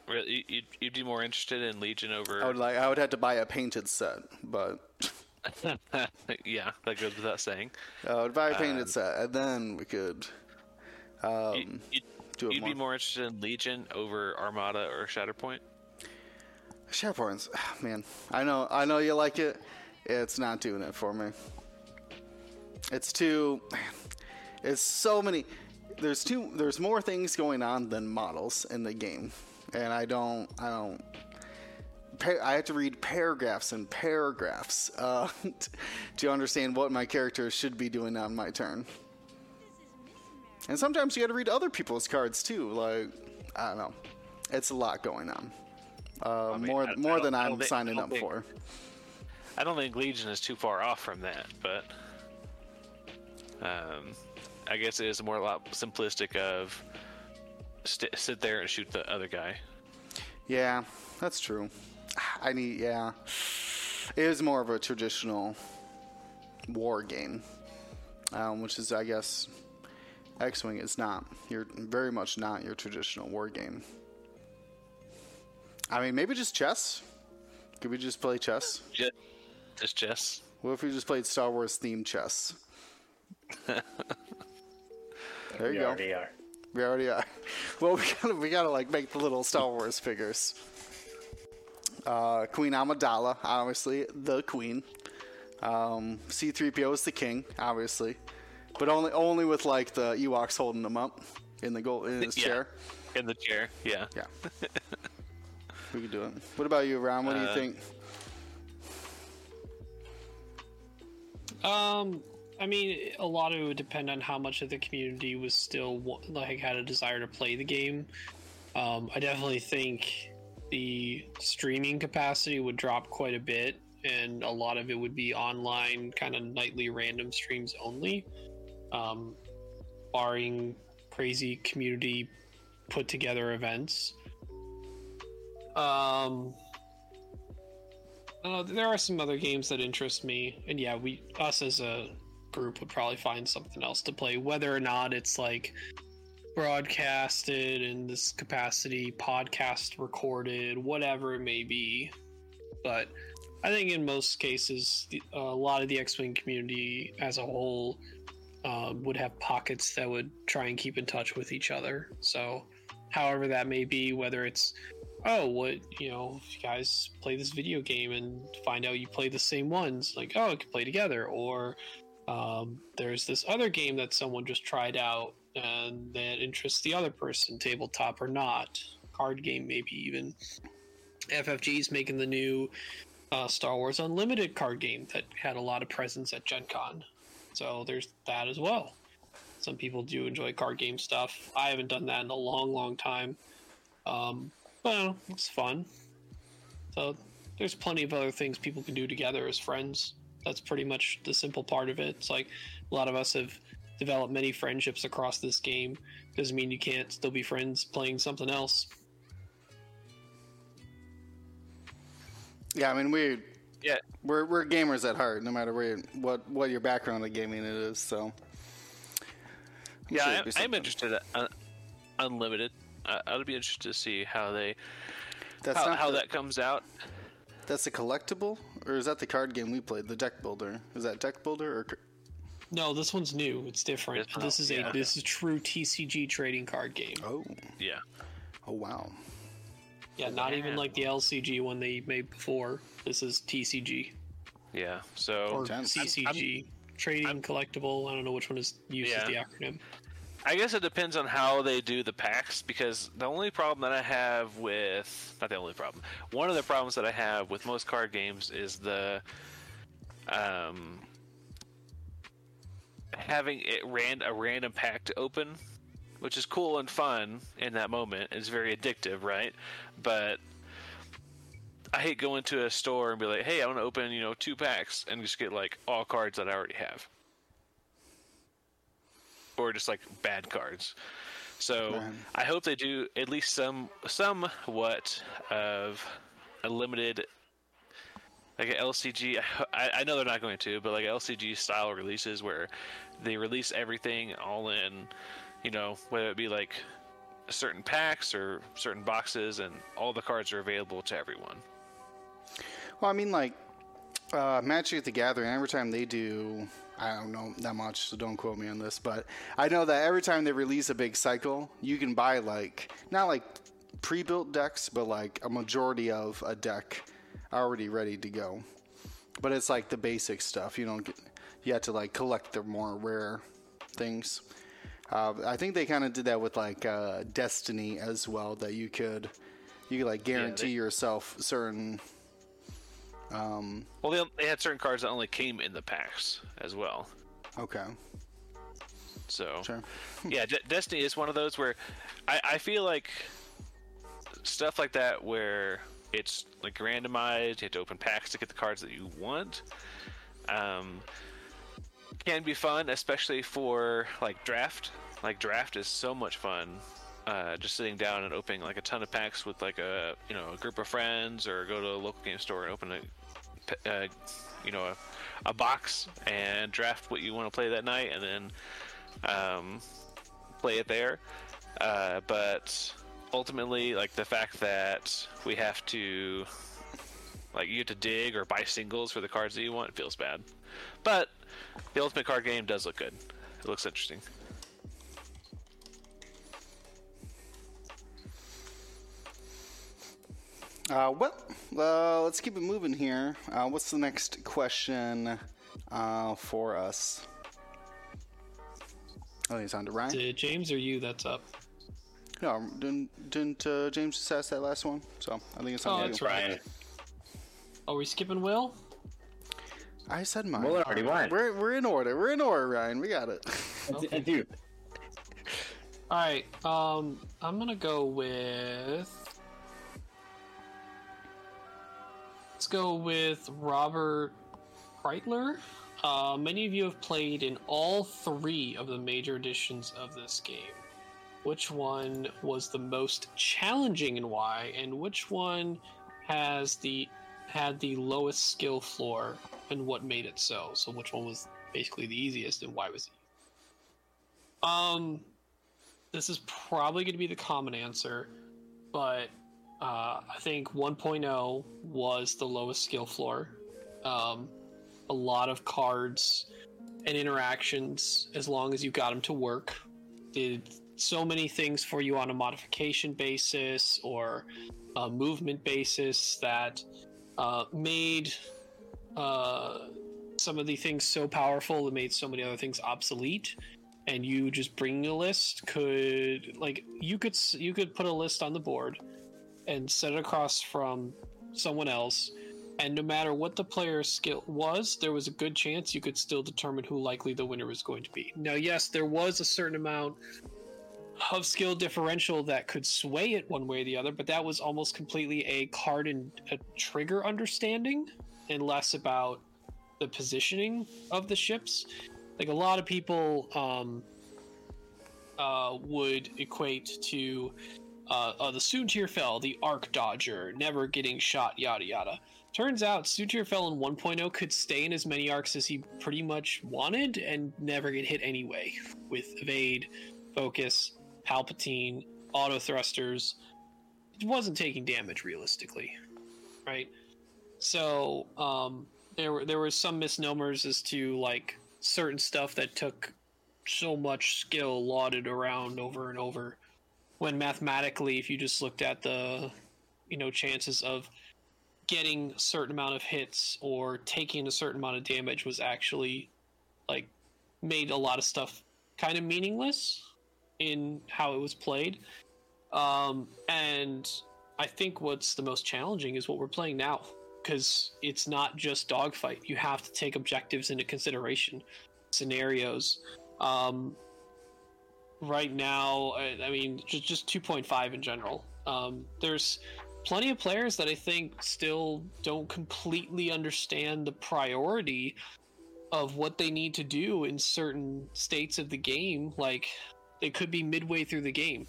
Really, you'd, you'd be more interested in Legion over. I would like. I would have to buy a painted set, but yeah, that goes without saying. I would buy a painted set, and then we could. You- Um, you'd do you'd more. be more interested in Legion over Armada or Shatterpoint. Shatterpoints, man. I know, I know you like it. It's not doing it for me. It's too. It's so many. There's too. There's more things going on than models in the game. And I don't. I don't. I have to read paragraphs and paragraphs uh, to understand what my character should be doing on my turn. And sometimes you got to read other people's cards too. Like I don't know, it's a lot going on. Uh, mean, more I- I more don't- than I I'm think- signing up think- for. I don't think Legion is too far off from that, but um, I guess it is more a lot simplistic of st- sit there and shoot the other guy. Yeah, that's true. I need, yeah. It is more of a traditional war game, um, which is, I guess, X Wing is not. You're very much not your traditional war game. I mean, maybe just chess. Could we just play chess? Just, just chess. What if we just played Star Wars themed chess? there you We go. already are. We already are. Well, we gotta we gotta like make the little Star Wars figures. Uh, queen Amidala, obviously the queen. Um, C-3PO is the king, obviously, but only only with like the Ewoks holding him up in the gold in his Yeah. chair. In the chair, yeah. Yeah, we could do it. What about you, Ron? What do you Uh, think? Um, I mean, a lot of it would depend on how much of the community was still like had a desire to play the game. Um, I definitely think the streaming capacity would drop quite a bit, and a lot of it would be online, kind of nightly random streams only, um, barring crazy community put together events. Um, uh, there are some other games that interest me, and yeah, we us as a group would probably find something else to play, whether or not it's like broadcasted in this capacity, podcast recorded, whatever it may be. But I think in most cases, the, a lot of the X-wing community as a whole um, would have pockets that would try and keep in touch with each other. So, however that may be, whether it's oh, what you know, you guys play this video game and find out you play the same ones, like oh, we can play together, or um, there's this other game that someone just tried out and that interests the other person, tabletop or not, card game maybe even. FFG is making the new uh, Star Wars Unlimited card game that had a lot of presence at Gen Con. So there's that as well. Some people do enjoy card game stuff. I haven't done that in a long, long time. Um, well, it's fun. So there's plenty of other things people can do together as friends. That's pretty much the simple part of it. It's like a lot of us have developed many friendships across this game. Doesn't mean you can't still be friends playing something else. Yeah, I mean we Yeah, we're we're gamers at heart, no matter where what what your background of gaming it is. So yeah. I'm, be I'm interested. In, uh, unlimited. Uh, I'd be interested to see how they that's how, not how the- that comes out. That's a collectible, or is that the card game we played, the deck builder? Is that deck builder or? No, this one's new. It's different. It's- this is yeah. a this is true TCG trading card game. Oh, Yeah. oh wow. Yeah, not even like the LCG one they made before. This is TCG Yeah. So or Intense. CCG, trading collectible. I don't know which one is uses Yeah. the acronym. I guess it depends on how they do the packs because the only problem that I have with not the only problem. One of the problems that I have with most card games is the um having it ran a random pack to open, which is cool and fun in that moment. It's very addictive, right? But I hate going to a store and be like, "Hey, I want to open, you know, two packs," and just get like all cards that I already have or just like bad cards. So Right. I hope they do at least some somewhat of a limited like an LCG. I, I know they're not going to, but like LCG style releases where they release everything all in, you know, whether it be like certain packs or certain boxes, and all the cards are available to everyone. Well, I mean, like uh, Magic the Gathering. Every time they do, I don't know that much, so don't quote me on this, but I know that every time they release a big cycle, you can buy like not like pre-built decks, but like a majority of a deck already ready to go. But it's like the basic stuff. You don't get you have to like collect the more rare things. Uh, I think they kind of did that with like uh, Destiny as well. That you could you could like guarantee yourself certain. Um, Well, they, they had certain cards that only came in the packs as well. okay, So sure. yeah, De- Destiny is one of those where I, I feel like stuff like that where it's like randomized, you have to open packs to get the cards that you want. Um, can be fun, especially for like draft. Like draft is so much fun. Uh, just sitting down and opening like a ton of packs with like a you know a group of friends, or go to a local game store and open a uh, you know a, a box and draft what you want to play that night, and then um, play it there. Uh, but ultimately, like the fact that we have to, like, you have to dig or buy singles for the cards that you want, feels bad. But the Ultimate Card game does look good. It looks interesting. Uh, well, uh, let's keep it moving here. Uh, what's the next question uh, for us? Oh, it's on to Ryan. Is James or you that's up? No, didn't, didn't uh, James just ask that last one? So I think it's on Oh, you. that's right. Brian. Are we skipping Will? I said mine. Well, it already went. We're, we're in order. We're in order, Ryan. We got it. Dude, All right. Um, I'm gonna go with. Go with Robert Kreitler. Uh, many of you have played in all three of the major editions of this game. Which one was the most challenging and why? And which one has the had the lowest skill floor and what made it so? So which one was basically the easiest and why was it? Um, this is probably going to be the common answer, but uh, I think 1.0 was the lowest skill floor. Um, a lot of cards and interactions, as long as you got them to work, did so many things for you on a modification basis or a movement basis that uh, made uh, some of the things so powerful that made so many other things obsolete and you just bringing a list could like you could you could put a list on the board and set it across from someone else. And no matter what the player's skill was there was a good chance you could still determine who likely the winner was going to be. Now yes there was a certain amount of skill differential that could sway it one way or the other but that was almost completely a card and a trigger understanding and less about the positioning of the ships. Like a lot of people um, uh, would equate to uh, uh, the Soontir Fel, the Arc Dodger, never getting shot, yada yada. Turns out Soontir Fel in 1.0 could stay in as many arcs as he pretty much wanted and never get hit anyway, with evade, focus, Palpatine, auto thrusters. It wasn't taking damage realistically, right? So um, there were there were some misnomers as to like certain stuff that took so much skill lauded around over and over when mathematically if you just looked at the you know chances of getting a certain amount of hits or taking a certain amount of damage was actually like made a lot of stuff kind of meaningless in how it was played. Um, and i think what's the most challenging is what we're playing now because it's not just dogfight. You have to take objectives into consideration scenarios. Um, right now I, I mean just, just 2.5 in general. Um, there's plenty of players that i think still don't completely understand the priority of what they need to do in certain states of the game. Like it could be midway through the game.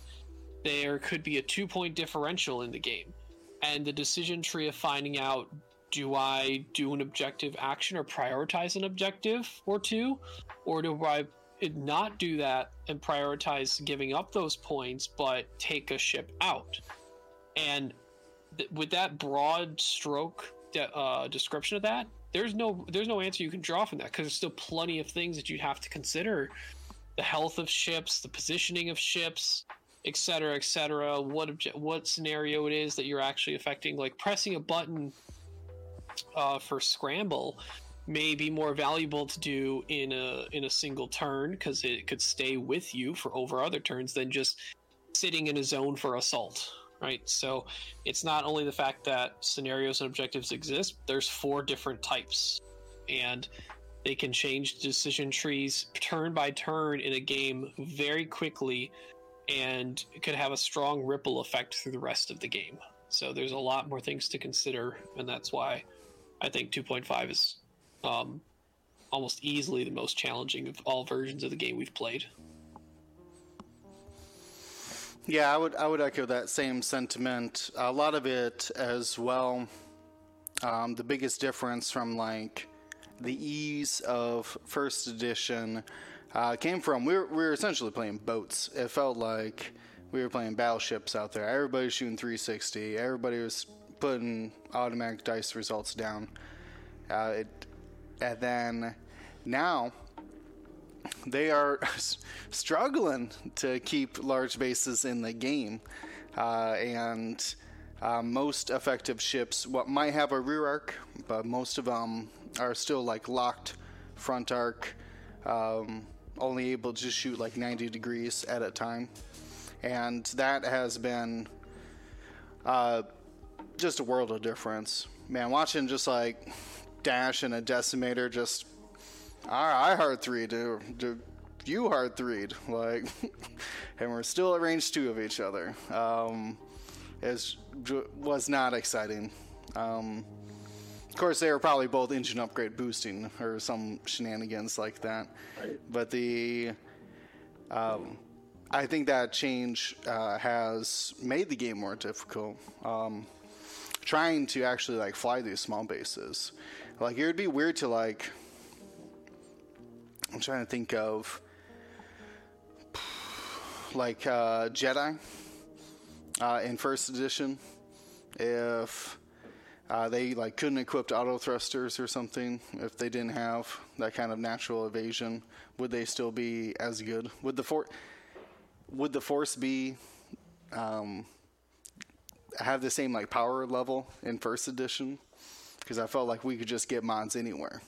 There could be a two point differential in the game. And the decision tree of finding out do I do an objective action or prioritize an objective or two, or do I not do that and prioritize giving up those points but take a ship out? And th- with that broad stroke de- uh, description of that, there's no there's no answer you can draw from that because there's still plenty of things that you'd have to consider: the health of ships, the positioning of ships, et cetera, et cetera. What obje- what scenario it is that you're actually affecting? Like pressing a button uh, for scramble may be more valuable to do in a in a single turn because it could stay with you for over other turns than just sitting in a zone for assault, right? So it's not only the fact that scenarios and objectives exist, there's four different types. And they can change decision trees turn by turn in a game very quickly and it could have a strong ripple effect through the rest of the game. So there's a lot more things to consider, and that's why I think 2.5 is um, almost easily the most challenging of all versions of the game we've played. Yeah, I would I would echo that same sentiment. A lot of it as well. Um, the biggest difference from like the ease of first edition uh, came from we were, we were essentially playing boats. It felt like we were playing battleships out there. Everybody was shooting 360. Everybody was putting automatic dice results down. Uh, it, and then now they are struggling to keep large bases in the game. Uh, and uh, most effective ships, what might have a rear arc, but most of them are still like locked front arc, um, only able to shoot like 90 degrees at a time. And that has been uh, just a world of difference. Man, watching just like Dash and a Decimator just I, I hard three to, to you hard three like, and we're still at range two of each other. Um, it was not exciting. Um, of course, they were probably both engine upgrade boosting or some shenanigans like that. Right. But the, um, I think that change uh, has made the game more difficult. Um, trying to actually like fly these small bases, like it would be weird to like I'm trying to think of like uh, Jedi uh, in first edition. If uh, they like couldn't equip auto thrusters or something, if they didn't have that kind of natural evasion, would they still be as good? Would the for would the force be um, have the same like power level in first edition? Because I felt like we could just get mods anywhere.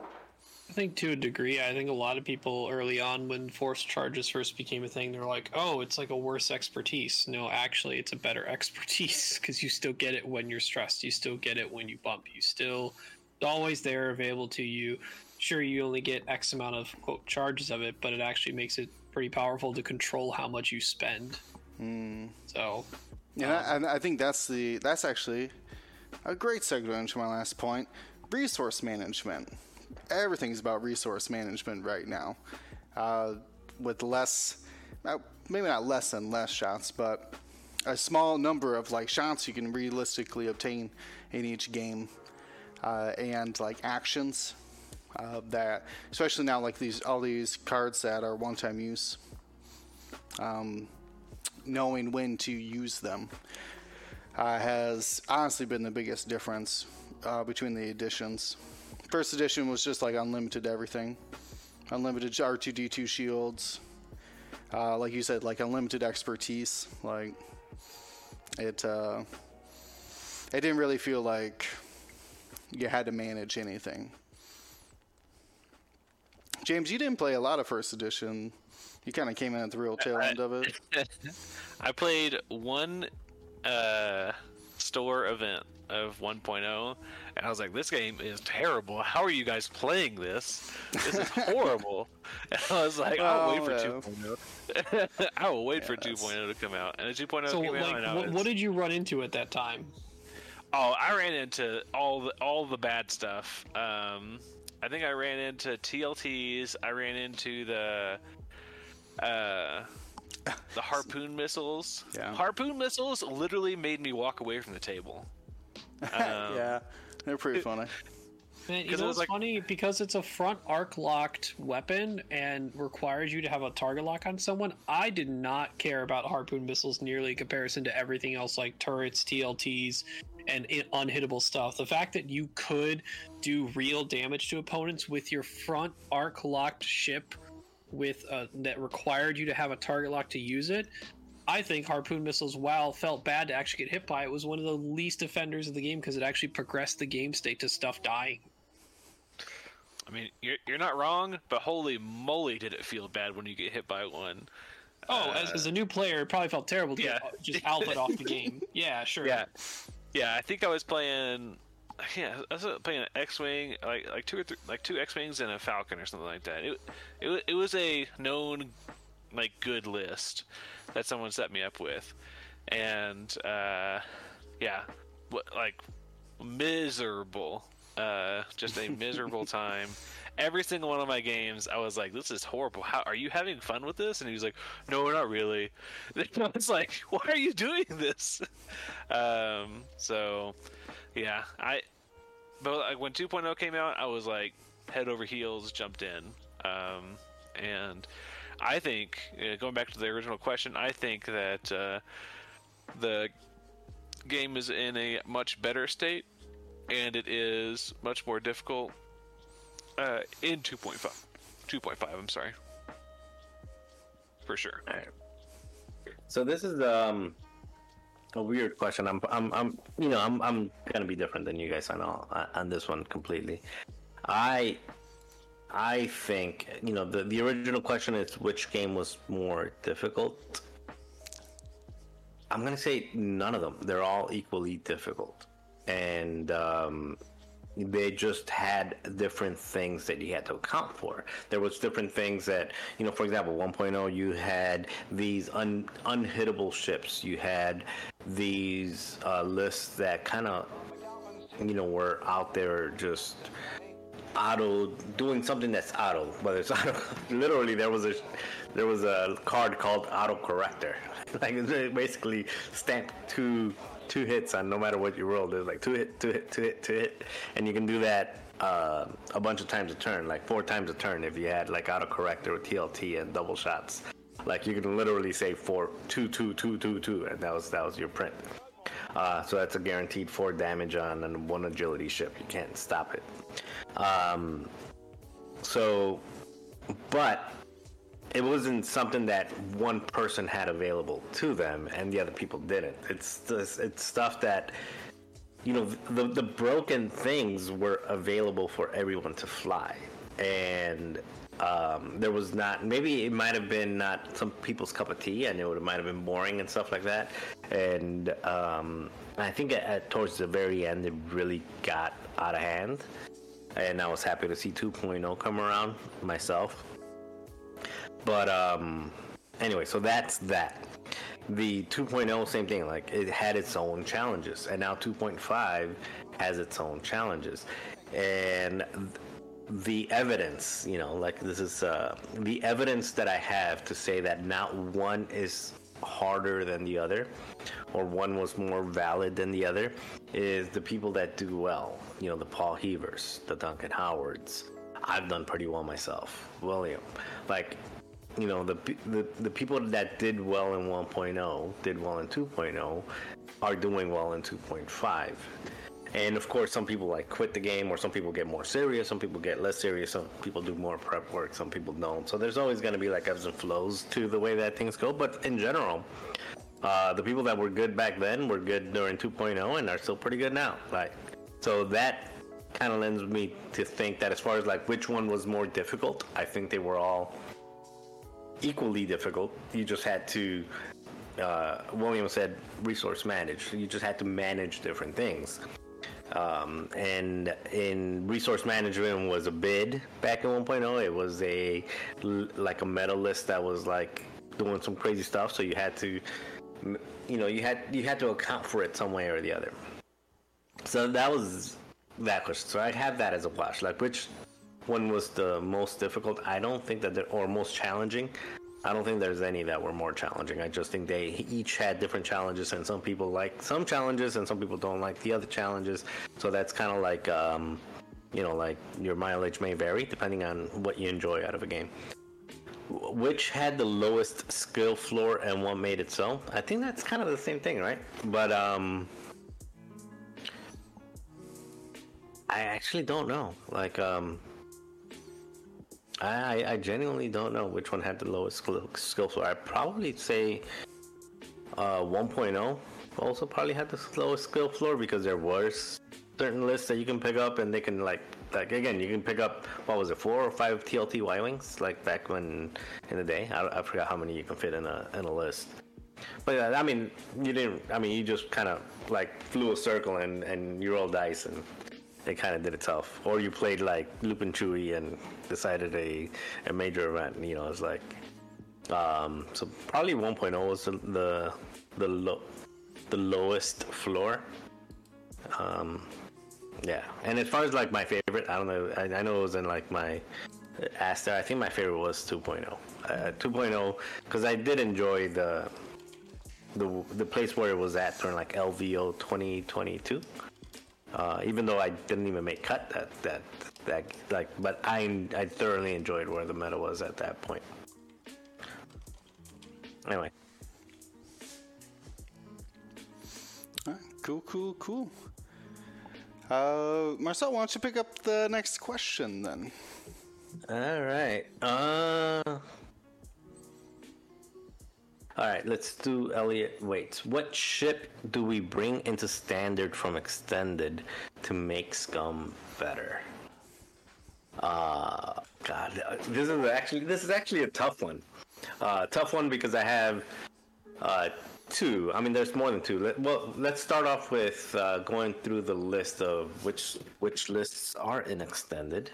I think to a degree, I think a lot of people early on when force charges first became a thing, they're like, "Oh, it's like a worse expertise." No, actually, it's a better expertise because you still get it when you're stressed. You still get it when you bump. You still always there available to you. Sure, you only get X amount of quote charges of it, but it actually makes it pretty powerful to control how much you spend. Mm. So, yeah, um, I, I think that's the that's actually a great segue into my last point: resource management everything's about resource management right now. Uh, with less, maybe not less than less shots, but a small number of like shots you can realistically obtain in each game, uh, and like actions uh, that, especially now, like these all these cards that are one-time use. Um, knowing when to use them uh, has honestly been the biggest difference uh, between the editions. First edition was just like unlimited everything, unlimited R2D2 shields. Uh, like you said, like unlimited expertise. Like it, uh, it didn't really feel like you had to manage anything. James, you didn't play a lot of first edition. You kind of came in at the real tail end of it. I played one uh, store event of 1.0 and I was like, this game is terrible. How are you guys playing this? This is horrible. and I was like, I'll oh, wait for no. 2.0. I will wait yeah, for 2.0 to come out. And the 2.0 so, came like, out. What, what did you run into at that time? Oh, I ran into all the all the bad stuff. Um, I think I ran into TLTs. I ran into the uh, the harpoon missiles. Yeah. Harpoon missiles literally made me walk away from the table. Um, yeah. They're pretty funny. Man, you know what's like... funny? Because it's a front arc locked weapon and requires you to have a target lock on someone, I did not care about harpoon missiles nearly in comparison to everything else like turrets, TLTs, and unhittable stuff. The fact that you could do real damage to opponents with your front arc locked ship with uh, that required you to have a target lock to use it I think harpoon missiles, while felt bad to actually get hit by, it was one of the least offenders of the game because it actually progressed the game state to stuff dying. I mean, you're, you're not wrong, but holy moly, did it feel bad when you get hit by one. Oh, as, as a new player, it probably felt terrible to yeah. get just alpha off the game. Yeah, sure. Yeah, yeah. I think I was playing. Yeah, I was playing an X-wing, like like two or three, like two X-wings and a Falcon or something like that. It it it was a known like good list that someone set me up with, and uh, yeah, what like miserable, uh, just a miserable time. Every single one of my games, I was like, "This is horrible. How are you having fun with this?" And he was like, "No, not really." And I was like, "Why are you doing this?" Um, so, yeah, I. But like when 2.0 came out, I was like head over heels, jumped in, um, and I think uh, going back to the original question, I think that uh, the game is in a much better state, and it is much more difficult uh, in 2.5. 2.5, I'm sorry. For sure. Alright. So this is um a weird question. I'm I'm I'm you know I'm I'm gonna be different than you guys on all on this one completely. I I think you know the the original question is which game was more difficult. I'm gonna say none of them. They're all equally difficult, and um, they just had different things that you had to account for. There was different things that you know, for example, 1.0 you had these un, unhittable ships. You had these uh, lists that kind of you know were out there just auto doing something that's auto whether it's auto literally there was a there was a card called auto corrector like basically stamped two two hits on no matter what you roll. There's like two hit two hit two hit two hit. And you can do that uh, a bunch of times a turn like four times a turn if you had like auto corrector with tlt and double shots like you can literally say four two two two two two and that was that was your print uh, so that's a guaranteed four damage on one agility ship. You can't stop it. Um, so, but it wasn't something that one person had available to them and the other people didn't. It's this, it's stuff that you know the the broken things were available for everyone to fly, and um, there was not maybe it might have been not some people's cup of tea. I know it might have been boring and stuff like that, and um, I think at, towards the very end it really got out of hand, and I was happy to see 2.0 come around myself. But um, anyway, so that's that. The 2.0, same thing. Like it had its own challenges, and now 2.5 has its own challenges, and the evidence, you know, like this is uh, the evidence that I have to say that not one is harder than the other, or one was more valid than the other, is the people that do well. You know, the Paul Heavers, the Duncan Howards. I've done pretty well myself. William, like you know the, the the people that did well in 1.0 did well in 2.0 are doing well in 2.5 and of course some people like quit the game or some people get more serious some people get less serious some people do more prep work some people don't so there's always going to be like ebbs and flows to the way that things go but in general uh, the people that were good back then were good during 2.0 and are still pretty good now like so that kind of lends me to think that as far as like which one was more difficult i think they were all equally difficult. You just had to, uh, William said, resource manage. You just had to manage different things. Um, and in resource management was a bid back in 1.0. It was a like a meta list that was like doing some crazy stuff. So you had to, you know, you had you had to account for it some way or the other. So that was that question. So I have that as a watch. Like which one was the most difficult? I don't think that there, or most challenging. I don't think there's any that were more challenging. I just think they each had different challenges, and some people like some challenges, and some people don't like the other challenges. So that's kind of like, um, you know, like your mileage may vary depending on what you enjoy out of a game. Which had the lowest skill floor and what made it so? I think that's kind of the same thing, right? But um, I actually don't know. Like um, I, I genuinely don't know which one had the lowest skill, floor. I'd probably say uh, 1.0 also probably had the lowest skill floor because there was certain lists that you can pick up and they can like like again, you can pick up what was it, four or five TLT Y wings like back when in the day. I, I forgot how many you can fit in a in a list. But yeah, I mean, you didn't. I mean, you just kind of like flew a circle and and you rolled dice and they kind of did itself. Or you played like Lupin Chewy and decided a a major event. You know, it's like um, so probably 1.0 was the the the, low, the lowest floor. Um, yeah, and as far as like my favorite, I don't know. I, I know it was in like my Aster. I think my favorite was 2.0. Uh, 2.0 because I did enjoy the the the place where it was at during like LVO 2022. Uh, even though I didn't even make cut that that that like, but I I thoroughly enjoyed where the meta was at that point. Anyway, right, cool, cool, cool. Uh, Marcel, why don't you pick up the next question then? all right. Uh. All right, let's do Elliot. Wait, what ship do we bring into standard from extended to make Scum better? Uh, God, this is actually this is actually a tough one. Uh, tough one because I have uh, two. I mean, there's more than two. Let, well, let's start off with uh, going through the list of which which lists are in extended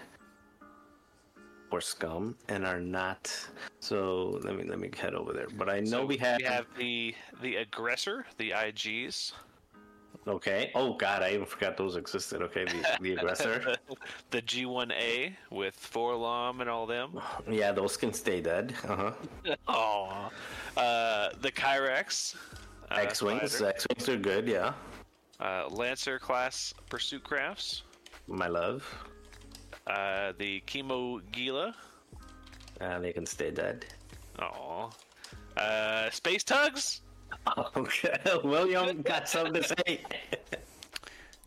or scum and are not. So let me let me head over there. But I know So we have. we have the the aggressor, the IGs, Okay. Oh God, I even forgot those existed. Okay, the, the aggressor. the G1A with 4-LOM and all them. yeah, those can stay dead. Uh huh. Oh, uh, the Kihraxz, uh, X wings. X wings are good. Yeah, uh, Lancer class pursuit crafts, my love. Uh, the Chemo Gila. Uh, they can stay dead. Oh, uh, Space Tugs. Okay, William got something to say.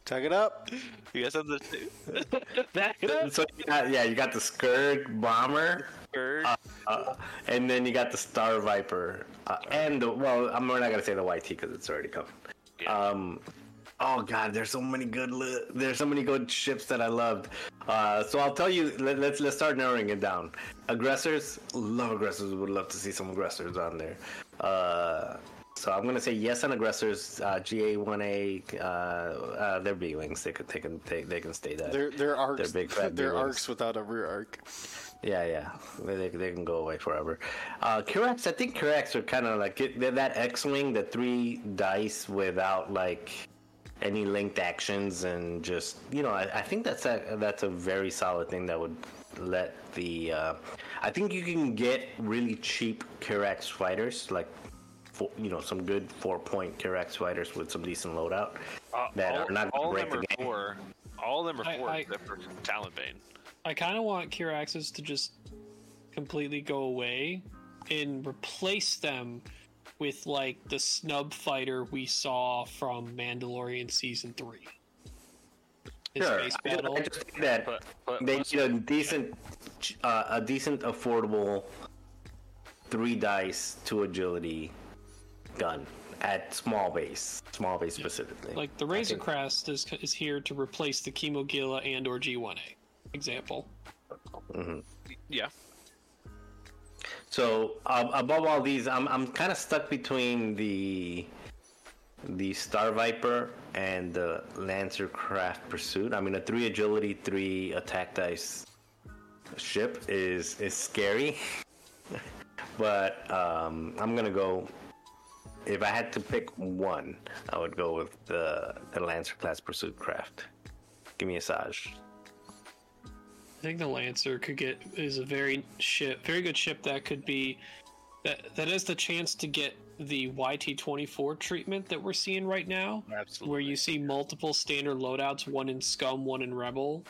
Tug it up. You got something to Back it up. so you got, yeah, you got the Scurrg bomber, Bird. uh, and then you got the Star Viper, uh, and the, well, I'm not gonna say the YT because it's already coming. Yeah. Um, oh god, there's so many good li- there's so many good ships that I loved. Uh, so I'll tell you. Let, let's let's start narrowing it down. Aggressors, love aggressors. Would love to see some aggressors on there. Uh, so I'm gonna say yes on aggressors. Uh, GA1A, uh, uh, they're B wings. They could they can they, they can stay there. They're, they're arcs. big fat they're arcs without a rear arc. Yeah, yeah, they, they can go away forever. Uh, Kihraxz, I think Kihraxz are kind of like it, they're that X-wing, the three dice without like any linked actions, and just you know, I, I think that's a that's a very solid thing that would let the. Uh, I think you can get really cheap Kihraxz fighters, like for, you know, some good four-point Kihraxz fighters with some decent loadout Uh, that all, are not all going of to them break are the game. four. All of them are four I- except for Talonbane. I kind of want Kiraxes to just completely go away and replace them with like the snub fighter we saw from Mandalorian season three. The Sure, space I just. I just think that But- but they need a decent, uh, a decent, affordable three dice to agility gun at small base, small base specifically. Like the I Razor Crest is, is here to replace the Kimogila and or G1A. Example. Yeah. So above all these, I'm I'm kind of stuck between the the Star Viper and the Lancer Craft Pursuit. I mean, a three agility, three attack dice ship is is scary, but um, I'm gonna go. If I had to pick one, I would go with the the Lancer class Pursuit Craft. Give me a Saj. Think the Lancer could get is a very ship, very good ship that could be that that has the chance to get the YT24 treatment that we're seeing right now, Absolutely. where you see multiple standard loadouts, one in Scum, one in Rebel.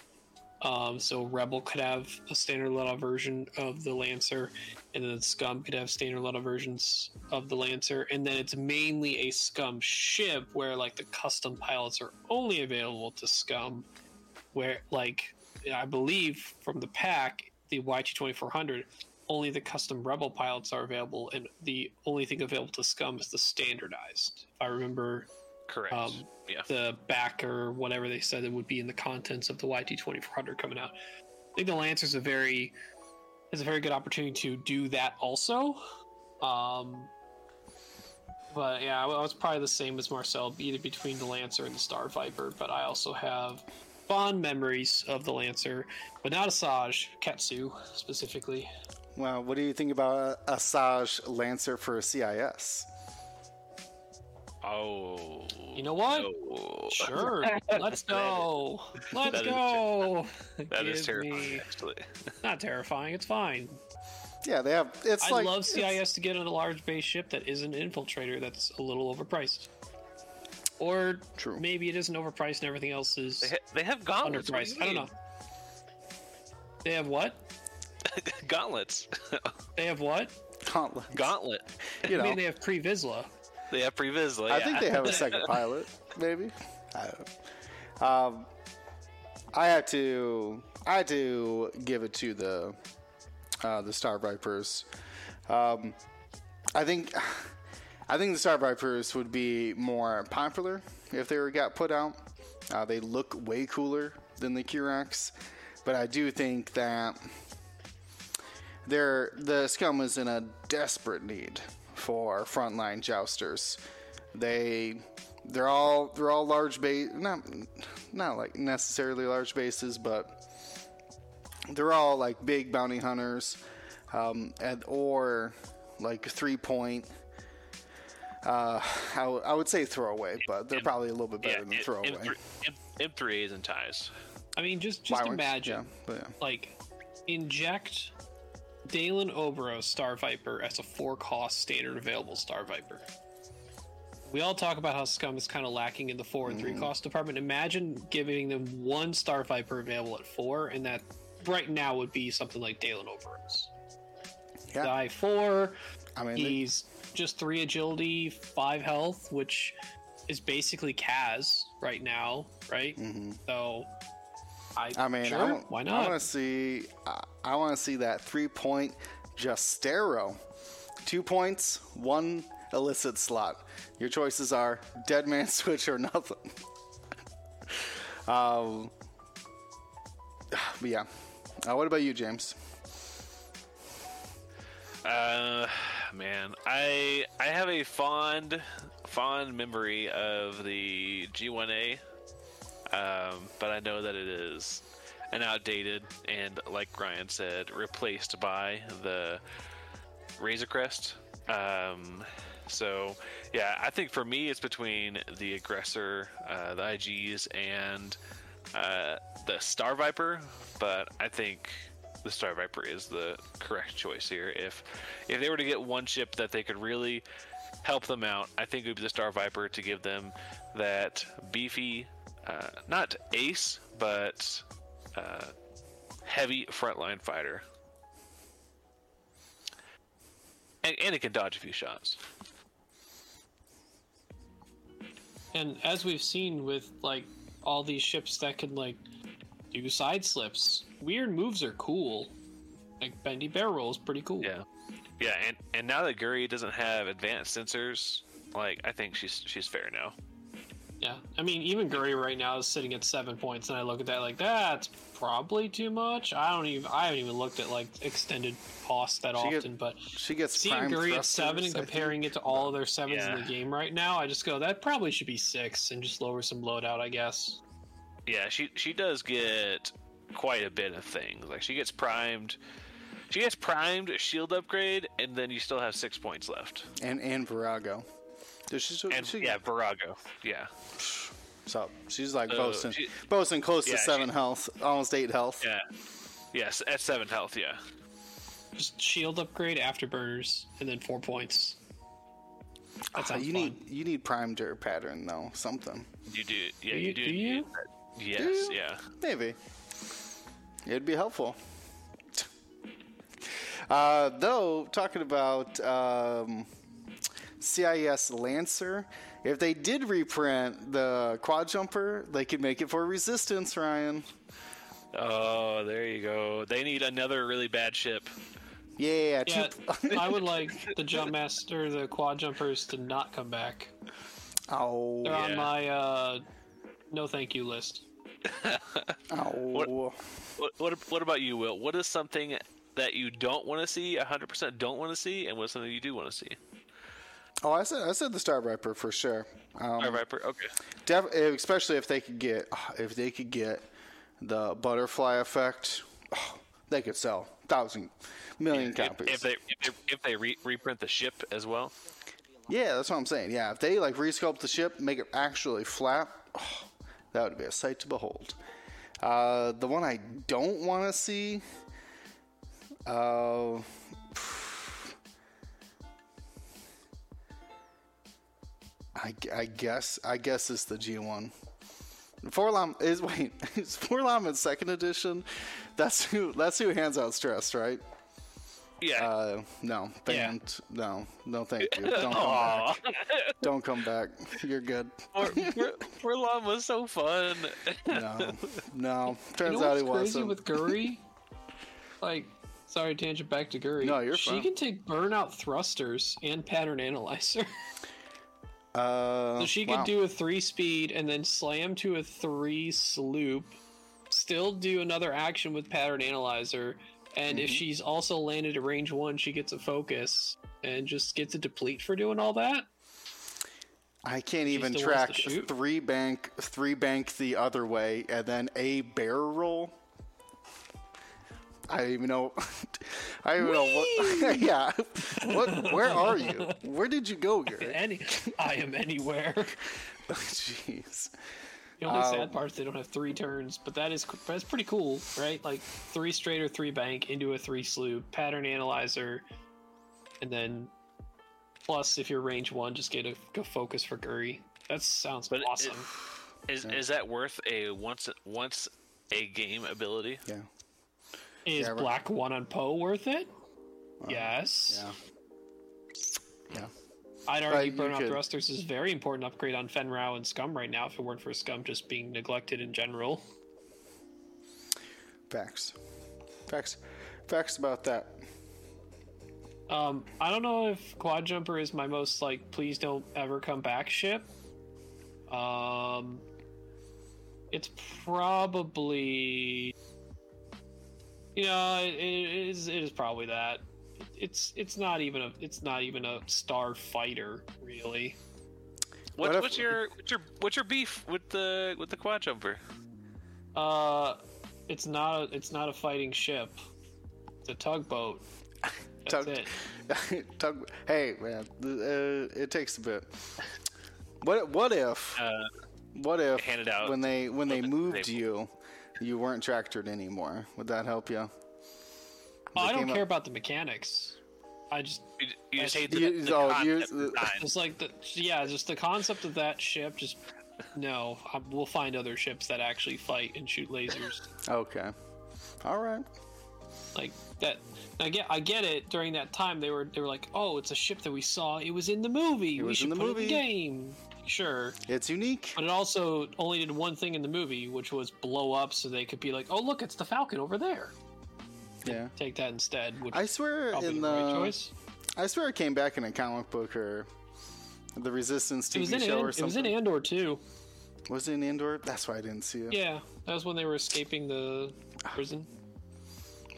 Um, so Rebel could have a standard loadout version of the Lancer, and then Scum could have standard loadout versions of the Lancer, and then it's mainly a Scum ship where like the custom pilots are only available to Scum, where like I believe from the pack, the YT2400, only the custom Rebel pilots are available, and the only thing available to Scum is the standardized. If I remember Correct. um, yeah. the back or whatever they said it would be in the contents of the YT twenty four hundred coming out. I think the Lancer's a very is a very good opportunity to do that also. Um, but yeah, I was probably the same as Marcel, either between the Lancer and the Star Viper. But I also have fond memories of the Lancer, but not Asajj, Ketsu specifically. Well, what do you think about a Asajj Lancer for a CIS? Oh. You know what? no. Sure, let's go. Let's that is- go. That is terrifying, me- actually. Not terrifying. It's fine. Yeah, they have. It's I'd like love it's- CIS to get on a large base ship that is an infiltrator that's a little overpriced. Or True. maybe it isn't overpriced and everything else is They, ha- they have gauntlets. what do underpriced. you I don't mean? know. They have what? gauntlets. They have what? Gauntlet. Gauntlet. You know, I mean, they have pre Vizsla. They have Pre Vizsla. I yeah. think they have a second pilot, maybe. I don't know. Um, I had to, I had to give it to the, uh, the Star Vipers. Um, I think, I think the Star Vipers would be more popular if they were got put out. Uh, they look way cooler than the Kihraxz, but I do think that they're the scum is in a desperate need for frontline jousters. They they're all they're all large base not not like necessarily large bases, but they're all like big bounty hunters, um, and or like three point. Uh, I, w- I would say throwaway, but they're probably a little bit better yeah, than M- throwaway. M3, M- M3As and ties. I mean, just just Wyverns, imagine, yeah, but yeah. like, inject Dalan Oberos Star Viper as a four cost standard available Star Viper. We all talk about how Scum is kind of lacking in the four and three Mm-hmm. cost department. Imagine giving them one Star Viper available at four, and that right now would be something like Dalan Oberos. Yeah. Die four. I mean, they- He's just three agility, five health, which is basically Kaz right now, right? So, I, Mm-hmm. I mean, sure, I want, why I want to see. I, I want to see that three point Justero. Two points, one illicit slot. Your choices are dead man switch or nothing. um, but yeah. Uh, what about you, James? Uh, man, I I have a fond fond memory of the G1A, um, but I know that it is an outdated and, like Ryan said, replaced by the Razor Crest. Um, so yeah, I think for me it's between the aggressor, uh, the IGs, and uh, the Star Viper, but I think the Star Viper is the correct choice here. If if they were to get one ship that they could really help them out, I think it would be the Star Viper to give them that beefy, uh, not ace, but uh, heavy frontline fighter. And, and it can dodge a few shots. And as we've seen with like all these ships that can like do side slips, weird moves are cool. Like bendy barrel roll is pretty cool. Yeah, yeah, and and now that Guri doesn't have advanced sensors, like I think she's she's fair now. Yeah. I mean, even Guri right now is sitting at seven points, and I look at that like that's probably too much. I don't even. I haven't even looked at like extended cost that She get- often, but She gets seeing prime Guri at seven and comparing it to all of their sevens in the game right now, I just go that probably should be six and just lower some loadout, I guess. Yeah, she she does get quite a bit of things. Like she gets primed, she gets primed shield upgrade, and then you still have six points left. and and Virago. Does she, And she, yeah, Virago. Yeah, So she's like Uh, boasting, she- boasting close to seven she- health, almost eight health. yeah, yes, at seven health. Yeah, Just shield upgrade, afterburners, and then four points. That Uh, you fun. need you need prime dirt pattern though, something. you do. Yeah, Do you, you- do. do you? need that. Yes. you? Yeah. Maybe. It'd be helpful. Uh, though, talking about um, CIS Lancer, if they did reprint the quad jumper, they could make it for resistance, Ryan. Oh, there you go. They need another really bad ship. Yeah, Yeah, two- I would like the jump master, the quad jumpers to not come back. Oh, They're on my uh, no thank you list. oh. What, what what about you, Will? What is something that you don't want to see, 100% don't want to see, and what's something you do want to see? Oh, I said I said the Star Viper for sure. Um, right, Viper. Okay. def- especially if they could get if they could get the butterfly effect, oh, they could sell thousand million If, copies. if they if they, if they re- reprint the ship as well. yeah, that's what I'm saying. Yeah, if they like resculpt the ship, make it actually flat, oh, that would be a sight to behold. Uh, the one I don't want to see. Uh, I, I guess I guess it's the G1. 4-LOM is wait is 4-LOM in second edition? That's who that's who hands out stress, right? Yeah. Uh, no, Yeah. No, no, thank you. Don't come back. Don't come back. You're good. Lon was so fun. No, no. You Turns know out what's he wasn't. with Guri? like, sorry, tangent back to Guri. No, you're she fine. can take burnout thrusters and pattern analyzer. uh, so she wow. could do a three speed and then slam to a three sloop, still do another action with pattern analyzer, and Mm-hmm. if she's also landed at range one, she gets a focus and just gets a deplete for doing all that. I can't even track three bank, three bank the other way, and then a barrel roll. I don't even know. I don't even know what. yeah. What? Where are you? Where did you go, Gary? Any, I am anywhere. Jeez. The only Um, sad part is they don't have three turns, but that is that's pretty cool, right? Like three straight or three bank into a three sloop, pattern analyzer, and then plus if you're range one, just get a, a focus for Guri. That sounds But it- awesome. Is is that worth a once once a game ability? Yeah. is yeah, black one on Poe worth it? yes. Yeah. Yeah. I'd argue burnout could- thrusters is a very important upgrade on Fenn Rau and Scum right now. If it weren't for Scum just being neglected in general. Facts. Facts. Facts about that. Um, I don't know if Quad Jumper is my most like please don't ever come back ship. Um, it's probably you know it, it is it is probably that. It's it's not even a it's not even a star fighter really. What's, What if- what's your what's your what's your beef with the with the quad jumper? Uh, it's not a, it's not a fighting ship. It's a tugboat. That's Tug- it. Tug- hey man, uh, it takes a bit. What what if Uh, what if hand it out. when they when they moved they- you, you weren't tractored anymore? Would that help you? Oh, I don't up- care about the mechanics. I just you, you just hate the, You- the oh, concept you- uh, It's like the yeah, just the concept of that ship. Just no, I, we'll find other ships that actually fight and shoot lasers. Okay. All right. like that. I get, I get it. During that time, they were they were like, oh, it's a ship that we saw. It was in the movie. we was should in the put it movie." in the game. Sure, It's unique. but it also only did one thing in the movie, which was blow up, so they could be like, oh, look, it's the Falcon over there. Yeah. Take that instead. Which I swear in the the choice. I swear it came back in a comic book or the Resistance TV show An- or something. it was in Andor too. Was it in Andor? That's why I didn't see it. Yeah, that was when they were escaping the prison.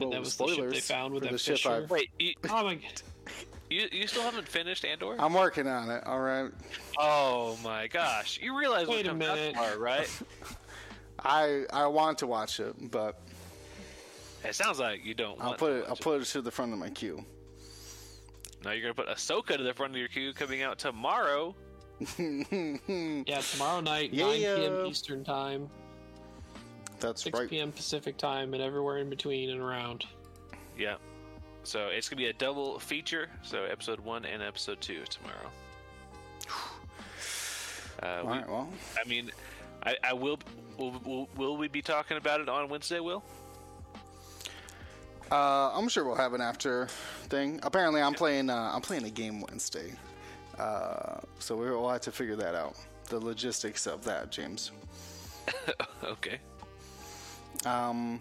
Well, and that oh, was the ship they found with for that the ship Fisher. I've- Wait, you, Oh my god. you you still haven't finished Andor? I'm working on it. All right. oh my gosh! You realize Wait a what comes out minute. tomorrow, right? I I want to watch it, but it sounds like you don't. I'll want put it I'll put it to the front of my queue. Now you're gonna put Ahsoka to the front of your queue, coming out tomorrow. Yeah, tomorrow night, 9 p.m. Eastern time, That's 6 right. p.m. Pacific time, and everywhere in between and around. Yeah. So it's gonna be a double feature. So episode one and episode two tomorrow. Uh, All we- right. Well, I mean, I, I will, will. Will will we be talking about it on Wednesday? Will? Uh, I'm sure we'll have an after thing. Apparently, I'm playing uh, I'm playing a game Wednesday, uh, so we'll have to figure that out. The logistics of that, James. okay. Um,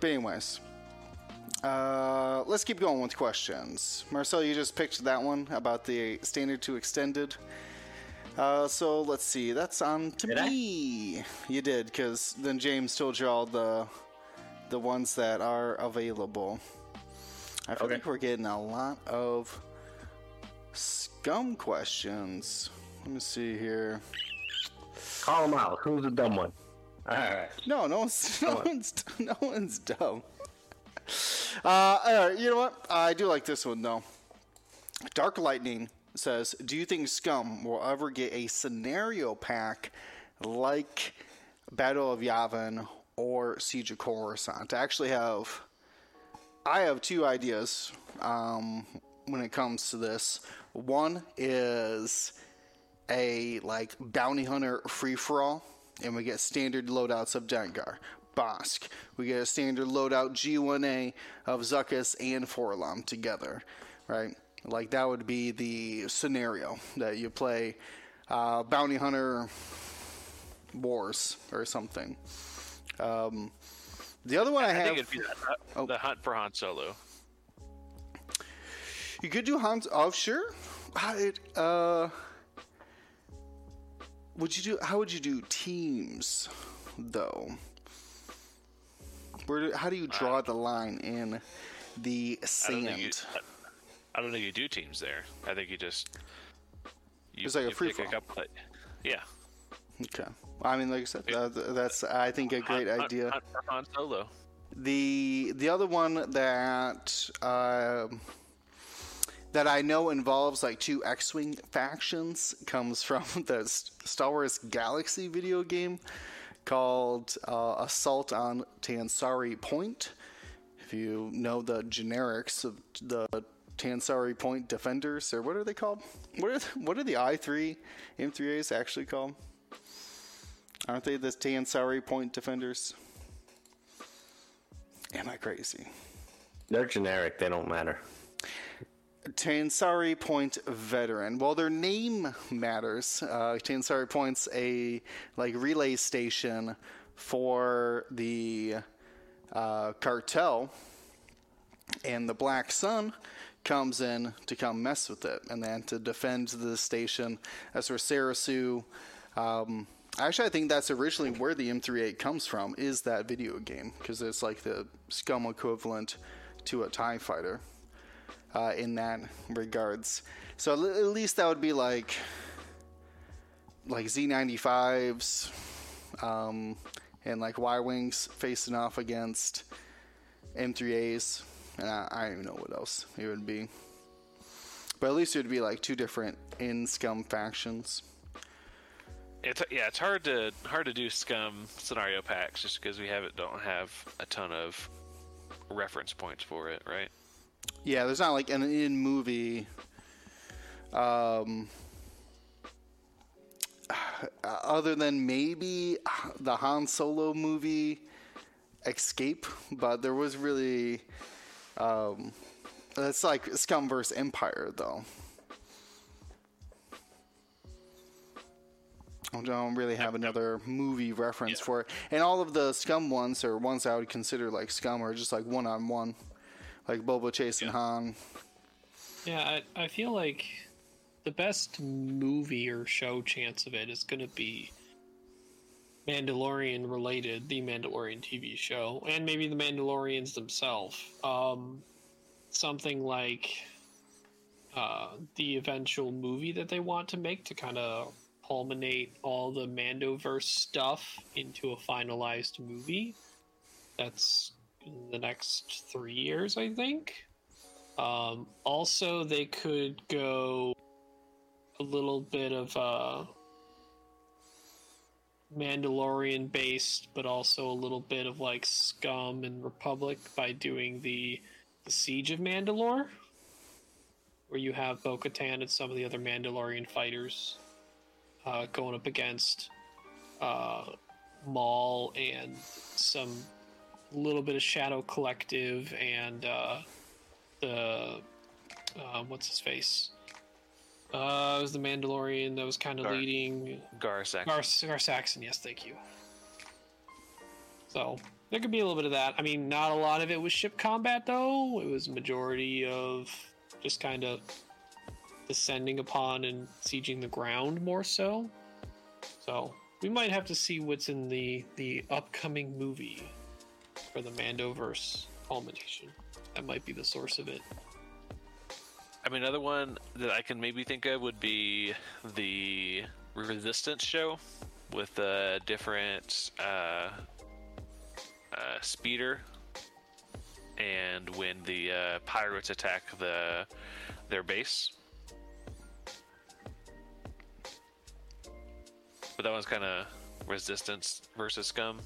but anyways, uh, let's keep going with questions. Marcel, you just picked that one about the standard to extended. Uh, so let's see. That's on to Did I? me. You did, because then James told you all the the ones that are available. I feel Okay. like we're getting a lot of scum questions. Let me see here. Call them out. Who's the dumb one? All right. No, no one's no on. one's no one's dumb. Uh, all right, you know what? I do like this one though. Dark Lightning says, "Do you think Scum will ever get a scenario pack like Battle of Yavin or Siege of Coruscant?" I actually have, I have two ideas um, when it comes to this. One is a like bounty hunter free for all, and we get standard loadouts of Dengar, Bosk. We get a standard loadout G1A of Zuckuss and 4-LOM together, right? Like that would be the scenario that you play uh, bounty hunter wars or something. Um, the other one I, I have, it'd be the, Oh. the hunt for Han Solo. you could do Hans. Oh, sure. How it, uh, would you do? How would you do teams, though? Where? Do, how do you draw the line in the I don't sand? you. I don't think you do teams there. I think you just. You, It's like a you free pick for all. couple- Yeah. Okay. I mean, like I said, uh, that's I think a great idea. For Han Solo. The the other one that um that I know involves like two X-wing factions comes from the Star Wars Galaxy video game called uh, Assault on Tansari Point. If you know the generics of the Tansari Point Defenders, or what are they called? What are what are the I three M3As actually called? Aren't they the Tansari Point Defenders? Am I crazy? They're generic. They don't matter. Tansari Point veteran. Well, their name matters. Uh, Tansari Point's a like relay station for the uh, cartel, and the Black Sun comes in to come mess with it, and then to defend the station. That's where Serissu. Um, actually, I think that's originally where the M38 comes from. Is that video game because it's like the scum equivalent to a Tie Fighter uh, in that regards. So at least that would be like like Z95s um, and like Y wings facing off against M3As, and I, I don't even know what else it would be. But at least it would be like two different in scum factions. It's yeah, it's hard to hard to do scum scenario packs just because we have it don't have a ton of reference points for it, right? Yeah, there's not like an in movie. Um, other than maybe the Han Solo movie Escape, but there was really. Um, it's like Scum versus Empire, though. I don't really have another movie reference Yeah. for it. And all of the Scum ones or ones I would consider like Scum are just like one on one. Like Boba Chase and Han. Yeah, I, I feel like the best movie or show chance of it is going to be Mandalorian related, the Mandalorian TV show, and maybe the Mandalorians themselves. Um, something like uh, the eventual movie that they want to make to kind of culminate all the Mandoverse stuff into a finalized movie. That's in the next three years, I think. Um, also, they could go a little bit of a Mandalorian based, but also a little bit of like Scum and Republic by doing the, the Siege of Mandalore, where you have Bo Katan and some of the other Mandalorian fighters uh, going up against uh, Maul and some little bit of Shadow Collective and uh, the uh, what's his face? Uh, it was the Mandalorian that was kind of Gar- leading Gar Saxon. Gar, Gar Saxon. Yes, thank you. So there could be a little bit of that. I mean, not a lot of it was ship combat though. It was majority of just kind of descending upon and sieging the ground more so. So we might have to see what's in the the upcoming movie for the Mandoverse culmination. That might be the source of it. I mean, another one that I can maybe think of would be the Resistance show with a different uh, uh, speeder, and when the uh, pirates attack the their base. But that one's kind of Resistance versus Scum.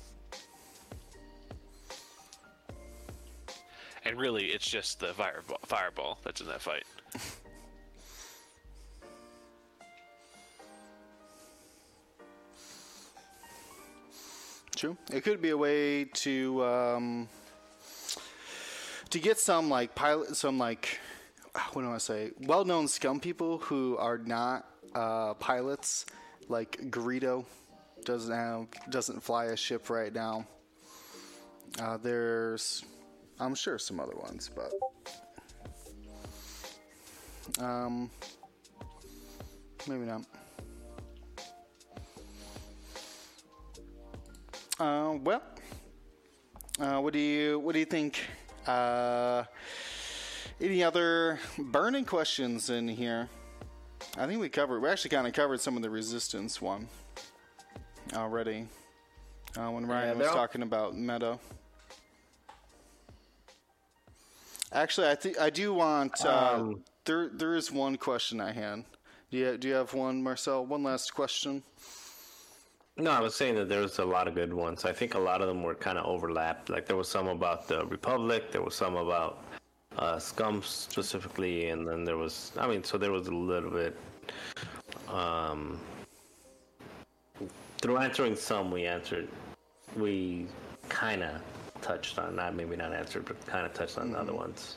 And really, it's just the fireball, fireball that's in that fight. True. It could be a way to um, to get some like pilot, some like what do I say? Well-known scum people who are not uh, pilots, like Garrido doesn't have doesn't fly a ship right now. Uh, there's, I'm sure some other ones, but um, maybe not. Uh, well, uh, what do you what do you think? Uh, any other burning questions in here? I think we covered. We actually kind of covered some of the resistance one already uh, when Ryan was talking about meta. Actually, I think I do want. Uh, Um, there, there is one question I had. Do you, do you have one, Marcel? One last question. No, I was saying that there was a lot of good ones. I think a lot of them were kind of overlapped. Like there was some about the Republic, there was some about uh, Scum specifically, and then there was, I mean, so there was a little bit. Um, through answering some, we answered, we kind of touched on, not maybe not answered, but kind of touched on the other ones.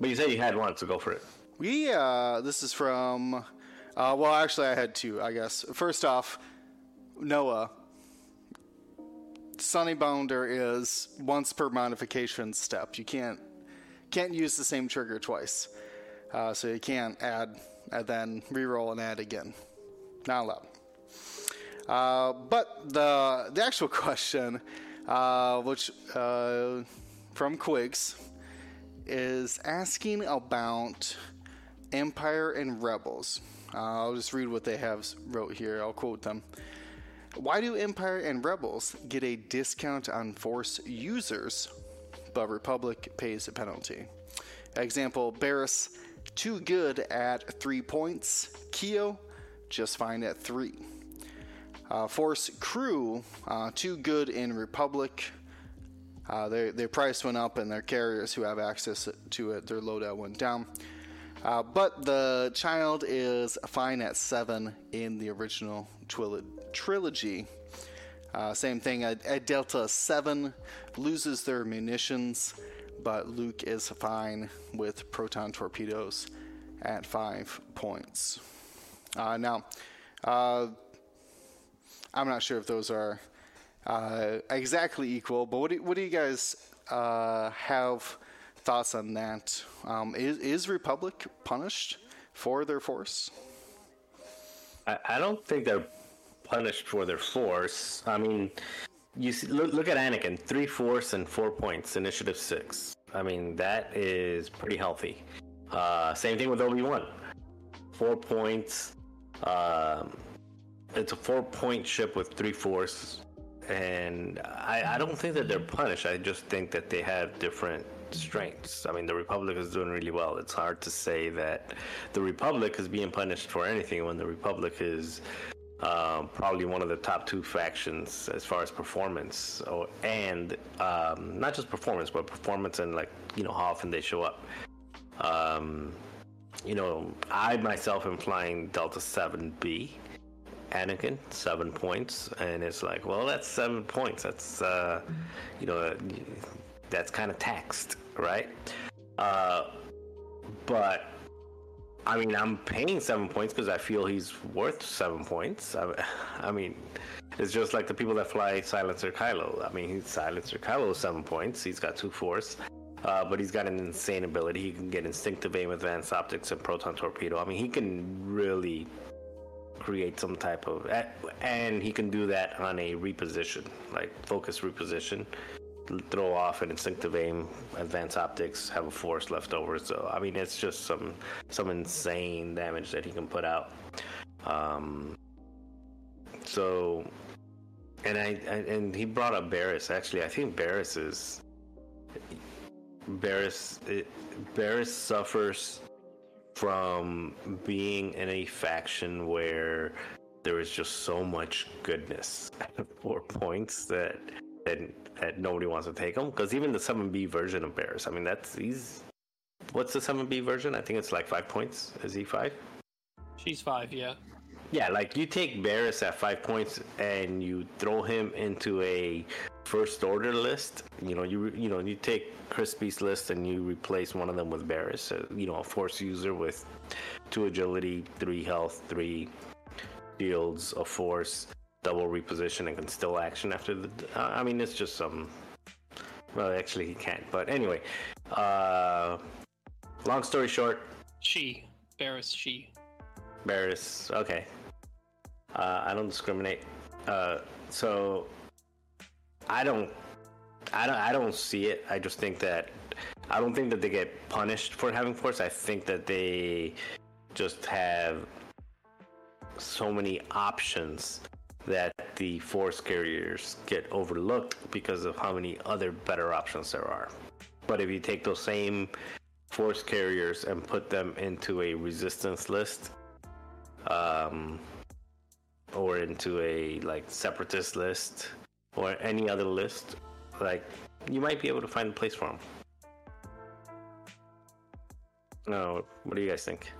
But you said you had one, so go for it. We uh, this is from. Uh, well, actually, I had two. I guess. First off, Noah. Sunny Bounder is once per modification step. You can't can't use the same trigger twice, uh, so you can't add and then reroll and add again. Not allowed. Uh, but the the actual question, uh, which uh, from Quigs, is asking about Empire and Rebels. Uh, I'll just read what they have wrote here. I'll quote them. Why do Empire and Rebels get a discount on Force users, but Republic pays a penalty? Example: Barris, too good at three points. Keo, just fine at three. Uh, Force crew, uh, too good in Republic. Uh, their, their price went up, and their carriers who have access to it, their loadout went down. Uh, but the child is fine at seven in the original twili- trilogy. Uh, same thing at, at Delta 7, loses their munitions, but Luke is fine with proton torpedoes at five points. Uh, now, uh, I'm not sure if those are uh, exactly equal, but what do, what do you guys uh, have thoughts on that? Um, is, is Republic punished for their force? I, I don't think they're punished for their force. I mean, you see, look, look at Anakin, three force and four points, initiative six. I mean, that is pretty healthy. Uh, same thing with Obi Wan, four points. Um, it's a four-point ship with three force, and I, I don't think that they're punished. I just think that they have different strengths. I mean, the Republic is doing really well. It's hard to say that the Republic is being punished for anything when the Republic is um, probably one of the top two factions as far as performance, or, and um, not just performance, but performance and like you know how often they show up. Um, you know, I myself am flying Delta Seven B. Anakin, seven points, and it's like, well, that's seven points. That's, uh, you know, that's kind of taxed, right? Uh, but I mean, I'm paying seven points because I feel he's worth seven points. I, I mean, it's just like the people that fly Silencer Kylo. I mean, he's Silencer Kylo seven points. He's got two force. Uh, but he's got an insane ability. He can get instinctive aim, advanced optics, and proton torpedo. I mean, he can really create some type of, and he can do that on a reposition, like focus reposition, throw off an instinctive aim, advanced optics, have a force left over. So I mean, it's just some some insane damage that he can put out. Um, so, and I, I and he brought up Barris. Actually, I think Barris is Barris. Barris suffers from being in a faction where there is just so much goodness at four points that that that nobody wants to take them because even the 7b version of Barriss i mean that's he's what's the 7b version i think it's like five points is he five she's five yeah yeah, like you take Barriss at five points and you throw him into a first order list. You know, you you know you take Crispy's list and you replace one of them with Barriss. So, you know, a force user with two agility, three health, three shields, a force, double reposition, and can still action after the. Uh, I mean, it's just some. Well, actually, he can't. But anyway, uh, long story short. She, Barriss, she. Barriss. Okay, uh, I don't discriminate. Uh, so I don't, I don't, I don't see it. I just think that I don't think that they get punished for having force. I think that they just have so many options that the force carriers get overlooked because of how many other better options there are. But if you take those same force carriers and put them into a resistance list, um, or into a like separatist list or any other list, like you might be able to find a place for them. No, what do you guys think?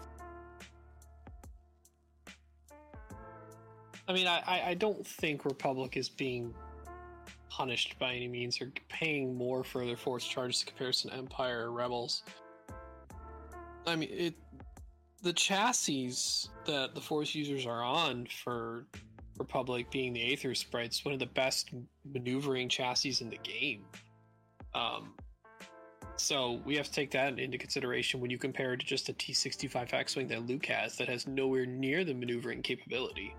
I mean, I, I don't think Republic is being punished by any means or paying more for their force charges in comparison to Empire or Rebels. I mean, it the chassis that the Force users are on for Republic being the Aethersprites, one of the best maneuvering chassis in the game. Um, so we have to take that into consideration when you compare it to just a T65 X-wing that Luke has that has nowhere near the maneuvering capability.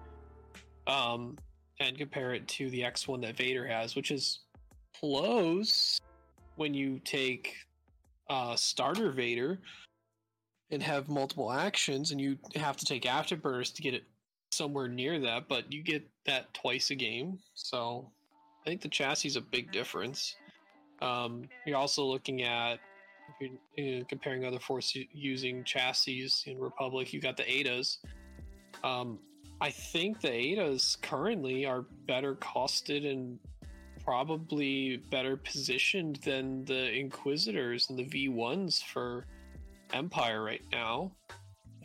Um, and compare it to the X1 that Vader has, which is close when you take uh, starter Vader and have multiple actions, and you have to take afterburners to get it somewhere near that, but you get that twice a game. So I think the chassis is a big difference. Um, you're also looking at you're, uh, comparing other force using chassis in Republic. You got the Adas. Um, I think the Adas currently are better costed and probably better positioned than the Inquisitors and the V1s for Empire right now.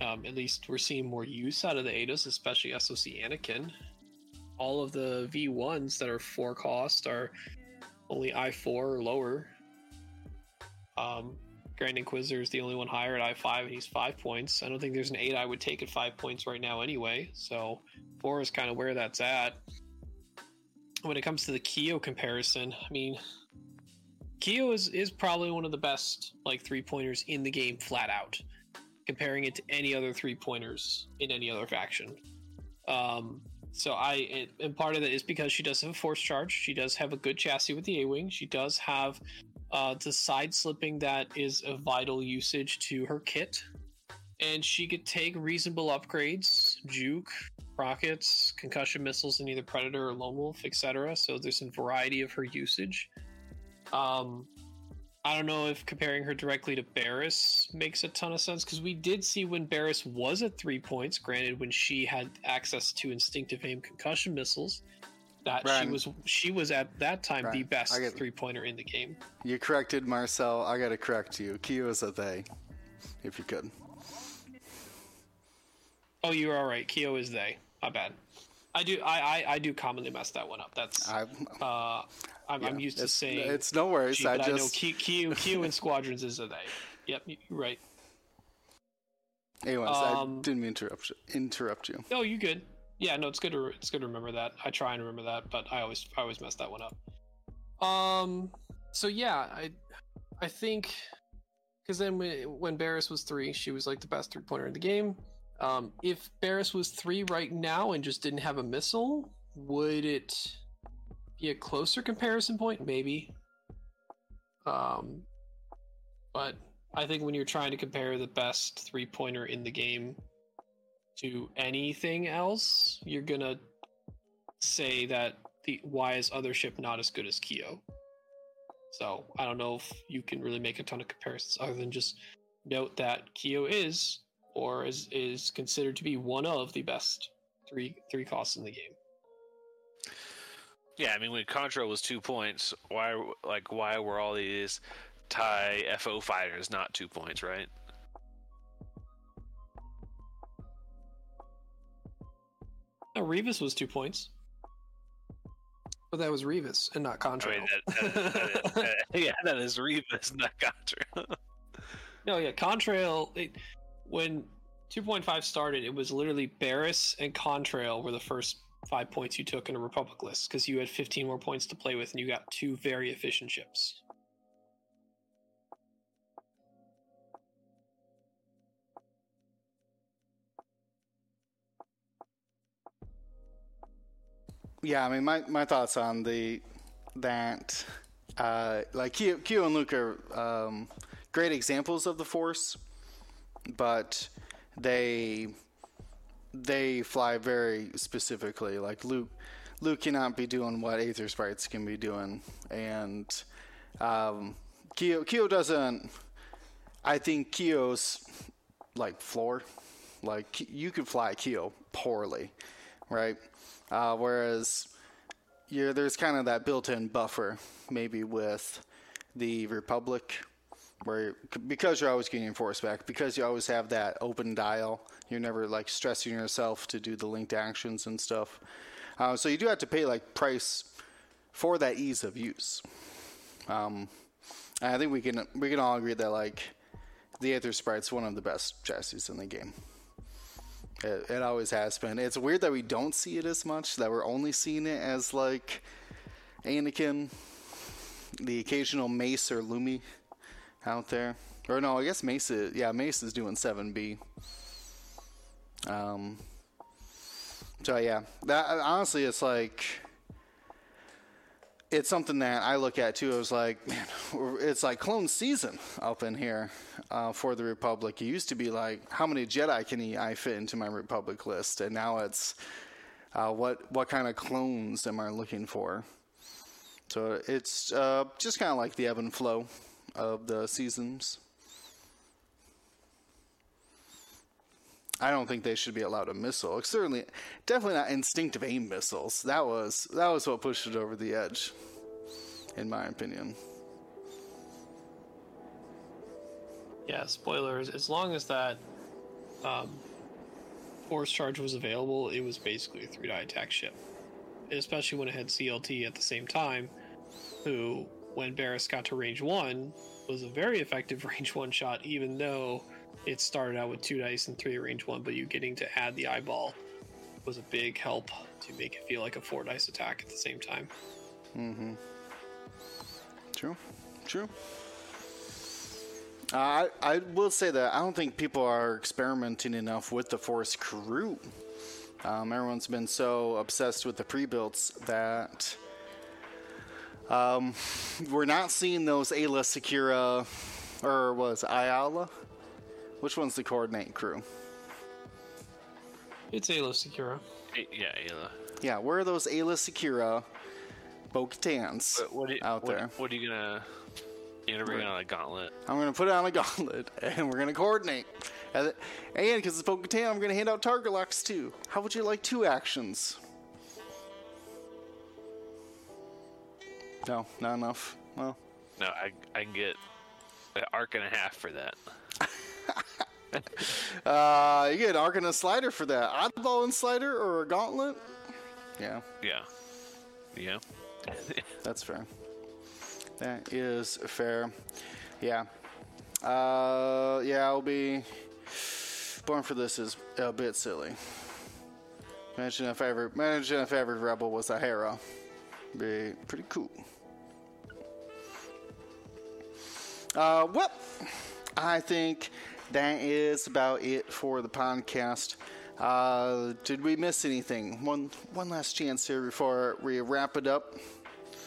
Um, at least we're seeing more use out of the Adas, especially SOC Anakin. All of the V1s that are four cost are only I4 or lower. Um, Grand Inquisitor is the only one higher at I5, and he's five points. I don't think there's an eight I would take at five points right now anyway. So four is kind of where that's at. When it comes to the Keo comparison, I mean, Keo is, is probably one of the best like three pointers in the game, flat out. Comparing it to any other three pointers in any other faction. Um, so I and part of that is because she does have a force charge. She does have a good chassis with the A wing. She does have uh, the side slipping that is a vital usage to her kit, and she could take reasonable upgrades, juke, rockets, concussion missiles, in either Predator or Lone Wolf, etc. So there's a variety of her usage. Um, I don't know if comparing her directly to Barriss makes a ton of sense because we did see when Barriss was at three points. Granted, when she had access to instinctive aim concussion missiles, that Brian, she was she was at that time Brian, the best three pointer in the game. You corrected Marcel. I got to correct you. Keo is a they, if you could. Oh, you're all right. Keo is they. My bad. I do. I, I, I do commonly mess that one up. That's. I, uh, I'm, yeah, I'm used to saying it's no worries. G, I just I know Q, Q, Q in squadrons is a they. Yep, you're right. Anyways, um, I didn't mean to interrupt you. Interrupt you. No, you good. Yeah, no, it's good to it's good to remember that. I try and remember that, but I always I always mess that one up. Um. So yeah, I I think because then when, when Barriss was three, she was like the best three pointer in the game. Um, if Barriss was three right now and just didn't have a missile, would it be a closer comparison point? Maybe. Um, but I think when you're trying to compare the best three pointer in the game to anything else, you're gonna say that the why is other ship not as good as Keo. So I don't know if you can really make a ton of comparisons other than just note that Keo is or is is considered to be one of the best three three costs in the game. Yeah, I mean when Contra was two points, why like why were all these Thai FO fighters not two points, right? No, Revis was two points. But that was Revis and not I mean, that, that, that, that, yeah, that is Revis, not Contra. No, yeah, Contrail. It, when 2.5 started, it was literally Barriss and Contrail were the first five points you took in a Republic list because you had 15 more points to play with and you got two very efficient ships. Yeah, I mean, my, my thoughts on the that uh, like Keo, Keo and Luke are um, great examples of the Force, but they they fly very specifically. Like Luke, Luke cannot be doing what Aethersprites can be doing, and um, Keo Keo doesn't. I think Keo's like floor, like you could fly Keo poorly, right? Uh, whereas there's kind of that built-in buffer, maybe with the Republic, where because you're always getting force back, because you always have that open dial, you're never like stressing yourself to do the linked actions and stuff. Uh, so you do have to pay like price for that ease of use. Um, I think we can we can all agree that like the Aethersprite's one of the best chassis in the game. It, it always has been. It's weird that we don't see it as much. That we're only seeing it as like Anakin, the occasional Mace or Lumi out there. Or no, I guess Mace. Is, yeah, Mace is doing seven B. Um. So yeah, that honestly, it's like it's something that I look at too. I was like, man, it's like clone season up in here uh, for the Republic. It used to be like, how many Jedi can I fit into my Republic list, and now it's uh, what what kind of clones am I looking for? So it's uh, just kind of like the ebb and flow of the seasons. I don't think they should be allowed a missile. Certainly, definitely not instinctive aim missiles. That was that was what pushed it over the edge, in my opinion. Yeah, spoilers. As long as that um, force charge was available, it was basically a three die attack ship. Especially when it had CLT at the same time, who, when Barriss got to range one, was a very effective range one shot, even though it started out with two dice and three range one, but you getting to add the eyeball was a big help to make it feel like a four dice attack at the same time. Mm-hmm. True. True. Uh, I I will say that I don't think people are experimenting enough with the Force crew. Um, everyone's been so obsessed with the pre-builts that um, we're not seeing those Aayla Secura or was Ayala? Which one's the coordinate crew? It's Aayla Secura. yeah, Aayla. Yeah, where are those Aayla Secura Bo-Katans what, you- out what, there? What are you gonna? You're gonna bring on a gauntlet? I'm gonna put it on a gauntlet, and we're gonna coordinate. And because it's Bo-Katan, I'm gonna hand out target locks too. How would you like two actions? No, not enough. Well, No, I I can get an arc and a half for that. uh, you get arc and a slider for that. Oddball and slider or a gauntlet? Yeah, Yeah. Yeah. that's fair. That is fair. Yeah. Uh, yeah, I'll be. Born for this is a bit silly. Imagine if every imagine if every rebel was a hero. Be pretty cool. Uh, well, I think that is about it for the podcast. Uh, did we miss anything? One one last chance here before we wrap it up.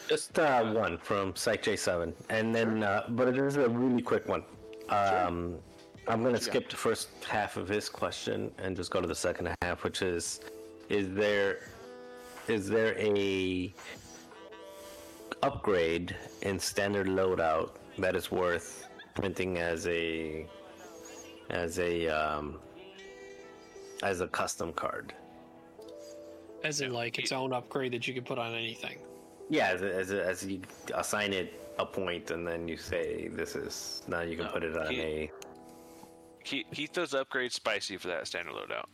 Just uh, one from Psych J7, and then, uh, but it is a really quick one. Um, I'm going to skip the first half of his question and just go to the second half, which is: Is there is there a upgrade in standard loadout that is worth printing as a as a um, as a custom card? As in, like, its own upgrade that you can put on anything. Yeah, as a, as, a, as you assign it a point, and then you say this is now you can No, put it on he- a. He keep those upgrades spicy for that standard loadout.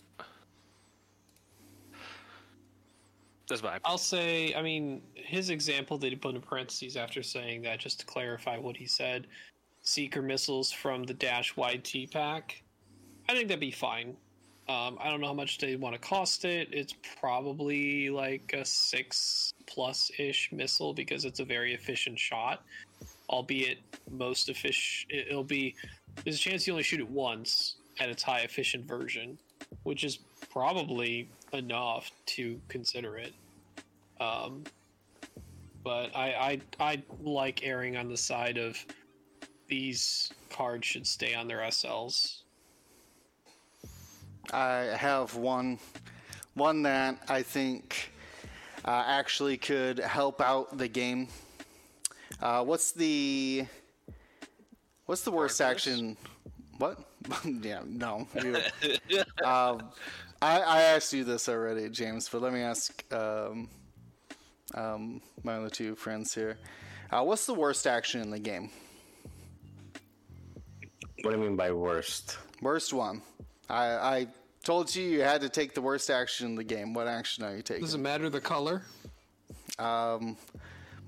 That's my. I'll say, I mean, his example that he put in parentheses after saying that, just to clarify what he said, seeker missiles from the Dash YT pack. I think that'd be fine. Um, I don't know how much they want to cost it. It's probably like a six plus ish missile because it's a very efficient shot, albeit most efficient. It'll be there's a chance you only shoot it once at its high efficient version, which is probably enough to consider it. Um, but I, I I like erring on the side of these cards should stay on their SLs. I have one, one that I think uh, actually could help out the game. Uh, what's the what's the worst Argus? action? What? yeah, no. You, um, I, I asked you this already, James, but let me ask um, um, my other two friends here. Uh, what's the worst action in the game? What do you mean by worst? Worst one. I, I told you you had to take the worst action in the game. What action are you taking? Does it matter the color? Um,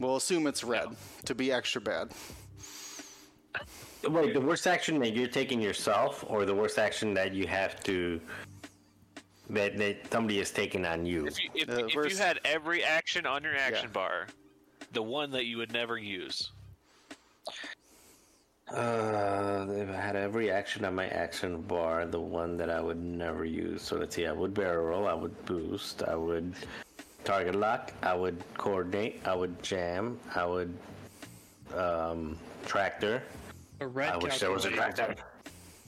we'll assume it's red to be extra bad. Wait, the worst action that you're taking yourself, or the worst action that you have to that that somebody is taking on you? If you, if, Uh, if verse- you had every action on your action Yeah. bar, the one that you would never use. Uh, if I had every action on my action bar, the one that I would never use. So let's see, I would barrel roll, I would boost, I would target lock, I would coordinate, I would jam, I would um, tractor. A red I wish there was a tractor.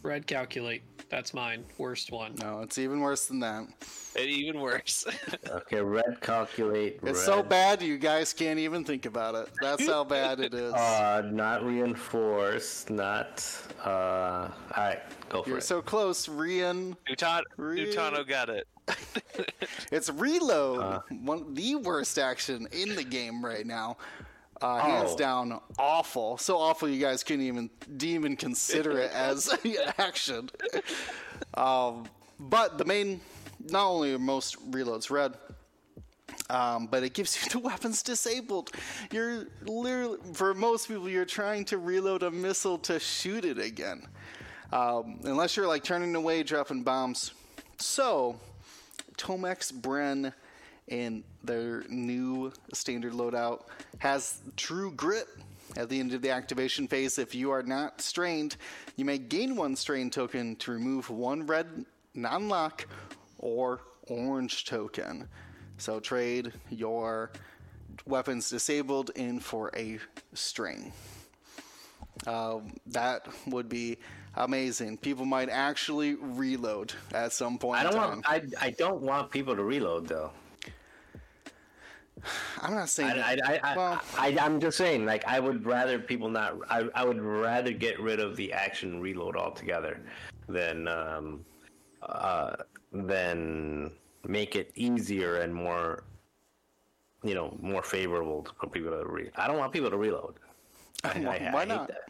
Red calculate. That's mine. Worst one. No, it's even worse than that. It even worse. Okay, red calculate. It's red, so bad you guys can't even think about it. That's how bad it is. Uh, not reinforced, not. Uh, all right, go for it. You're so close, Rian. Utano, Really? Newtano got it. It's reload. Uh. One the worst action in the game right now. Uh, hands Oh. down, awful. So awful you guys couldn't even didn't even consider it as an action. Um, but the main, not only are most reloads red, um, but it gives you the weapons disabled. You're literally, for most people, you're trying to reload a missile to shoot it again. Um, unless you're like turning away, dropping bombs. So, Tomax Bren in their new standard loadout has true grit. At the end of the activation phase, if you are not strained, you may gain one strain token to remove one red non lock or orange token. So trade your weapons disabled in for a strain. Um, that would be amazing. People might actually reload at some point I don't want. I, I don't want people to reload though. I'm not saying. I, I, I, well, I, am just saying, like, I would rather people not. I, I would rather get rid of the action reload altogether than um, uh, than make it easier and more, you know, more favorable for people to re. I don't want people to reload. I, I- I why hate not? that.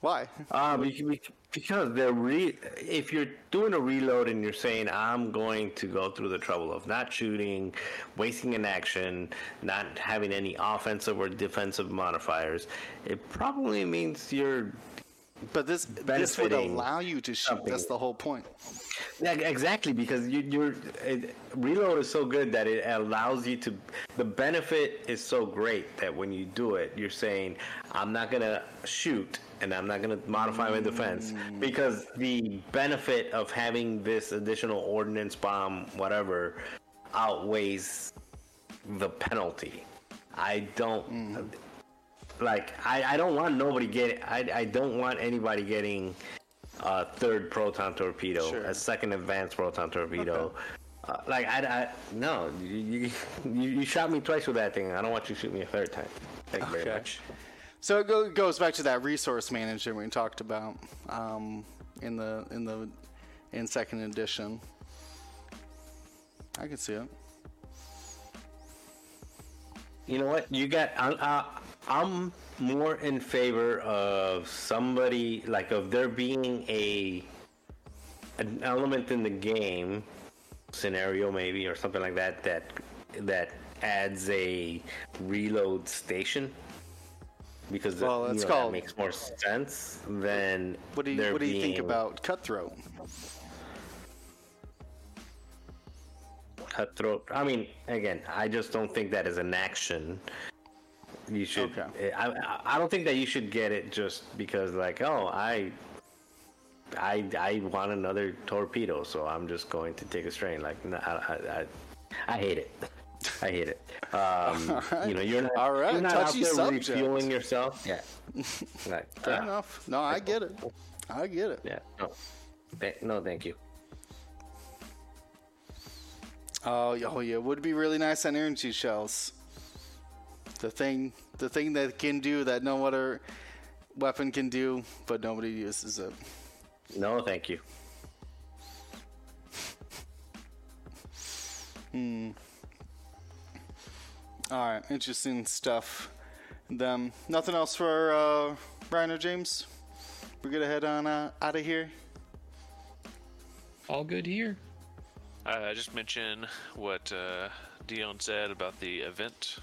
Why? Uh, bec- because they're re- if you're doing a reload and you're saying I'm going to go through the trouble of not shooting, wasting an action, not having any offensive or defensive modifiers, it probably means you're But this this would allow you to shoot. something. That's the whole point. Yeah, exactly because you, you're it, reload is so good that it allows you to. The benefit is so great that when you do it, you're saying, "I'm not gonna shoot and I'm not gonna modify my defense mm. because the benefit of having this additional ordnance bomb, whatever, outweighs the penalty." I don't mm-hmm. Like. I, I don't want nobody getting. I I don't want anybody getting a third proton torpedo, Sure. a second advanced proton torpedo. Uh, like I, I no, you, you you shot me twice with that thing. I don't want you to shoot me a third time. Thank you very much. So it go, goes back to that resource management we talked about um, in the in the in second edition. I can see it. You know what? You got. I, I, I'm more in favor of somebody like of there being a an element in the game scenario maybe or something like that that that adds a reload station because Well, you know, called- that makes more sense than What do you What do you think about cutthroat? cutthroat. I mean, again, I just don't think that is an action. You should. Okay. I, I- I don't think that you should get it just because, like, oh, I, I, I want another torpedo, so I'm just going to take a strain. Like, no, I, I, I, hate it. I hate it. Um, You know, you're not. All right, You're not touchy out there subject. refueling yourself. Yeah. Like, Fair ah, enough. No, I get it. I get it. Yeah. No. Th- no, thank you. Oh, yeah, oh yeah, would be really nice on energy shells. The thing, the thing that can do that no other weapon can do, but nobody uses it. No, thank you. Hmm. All right, interesting stuff. Them, nothing else for uh, Brian or James. We're gonna head on uh, out of here. All good here. Uh, just mention what uh, Dion said about the event.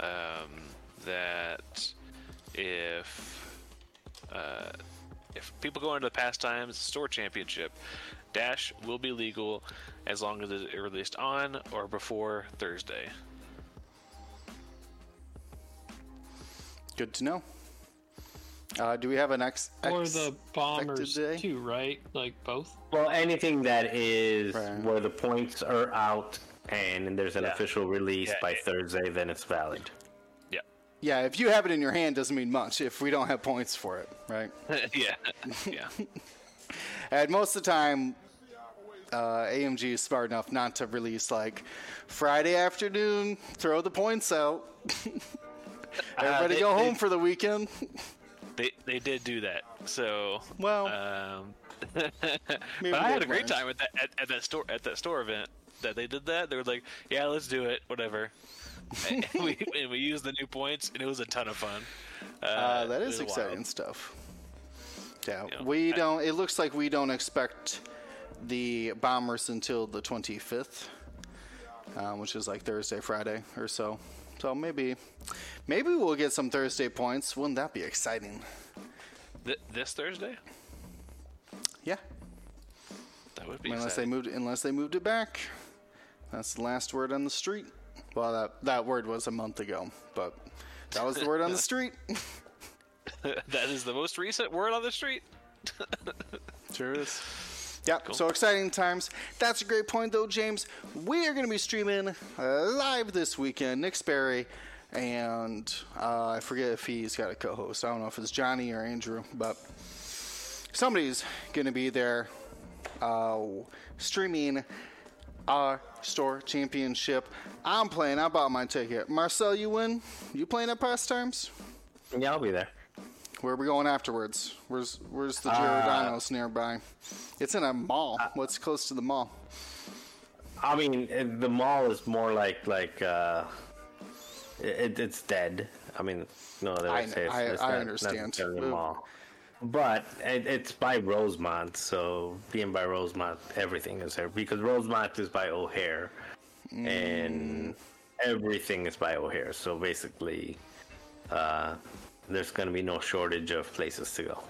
Um, that if uh, if people go into the pastimes store championship, dash will be legal as long as it's released on or before Thursday. Good to know. Uh, do we have an X? Or the bombers today? too, right? Like both. Well, anything that is Right. where the points are out and there's an Yeah. official release Yeah, by yeah. Thursday, then it's valid. Yeah, Yeah, if you have it in your hand, doesn't mean much if we don't have points for it, right? yeah, yeah. And most of the time, uh, AMG is smart enough not to release like Friday afternoon. Throw the points out. Everybody they- go they- home for the weekend. They they did do that. So Well, Um, but I had a great time at that at, at that store at that store event that they did that. They were like, "Yeah, let's do it, whatever." and we and we used the new points, and it was a ton of fun. Uh, Uh, that it is was exciting wild. stuff. Yeah, Yeah. we don't. It looks like we don't expect the bombers until the 25th, um, which is like Thursday, Friday or so. So maybe, maybe we'll get some Thursday points. Wouldn't that be exciting? Th- this Thursday, Yeah. that would be unless they moved unless they moved it back. That's the last word on the street. Well, that that word was a month ago, but that was the word on the street. that is the most recent word on the street. Sure is. Yep. So exciting times. That's a great point, though, James. We are going to be streaming uh, live this weekend. Nick Sperry and uh, I forget if he's got a co-host. I don't know if it's Johnny or Andrew, but somebody's going to be there uh, streaming our store championship. I'm playing. I bought my ticket. Marcel, you win. You playing at Pastimes? Yeah, I'll be there. Where are we going afterwards? Where's Where's the Uh, nearby? It's in a mall. What's close to the mall? I mean, the mall is more like like uh, it, it's dead. I mean, no I. I- it's I not understand. Ooh. mall. But it, it's by Rosemont, so being by Rosemont, everything is there because Rosemont is by O'Hare, and everything is by O'Hare. So basically, uh, there's going to be no shortage of places to go.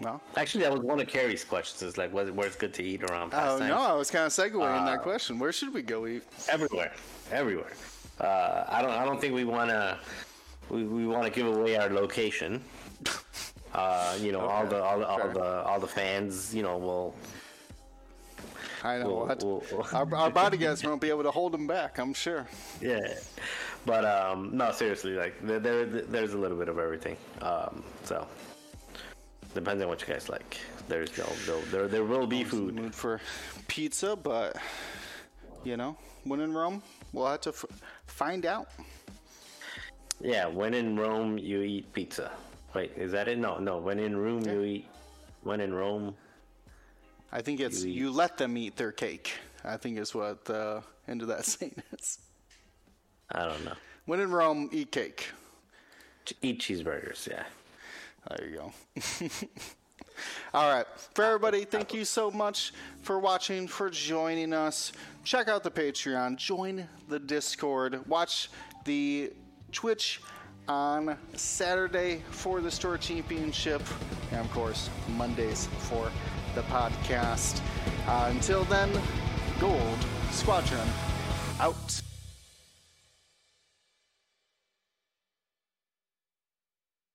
Well, Actually, that was one of Carrie's questions. Is like, where's good to eat around oh pastimes? no, I was kind of segueing that Uh, question. Where should we go eat? Everywhere, everywhere. Uh, I don't. I don't think we want to. We, we want to give away our location. Uh, you know, all Okay, the all, the- all fair. the all the fans. You know, will I know. We'll- what. we'll- our, our bodyguards won't be able to hold them back. I'm sure. yeah. But um, no, seriously, like there, there there's a little bit of everything. Um, so depends on what you guys like. There's no, no there there will be food. mood for pizza, but you know, when in Rome, we'll have to f- find out. Yeah, when in Rome, you eat pizza. Wait, is that it? No, no. When in Rome, you eat. When in Rome, I think it's You you, let them eat their cake. I think is what the end of that saying is. I don't know. When in Rome, eat cake. Eat cheeseburgers. Yeah. There you go. All right. For everybody, thank you so much for watching, for joining us. Check out the Patreon, join the Discord, watch the Twitch on Saturday for the Store Championship, and of course, Mondays for the podcast. Uh, until then, Gold Squadron out.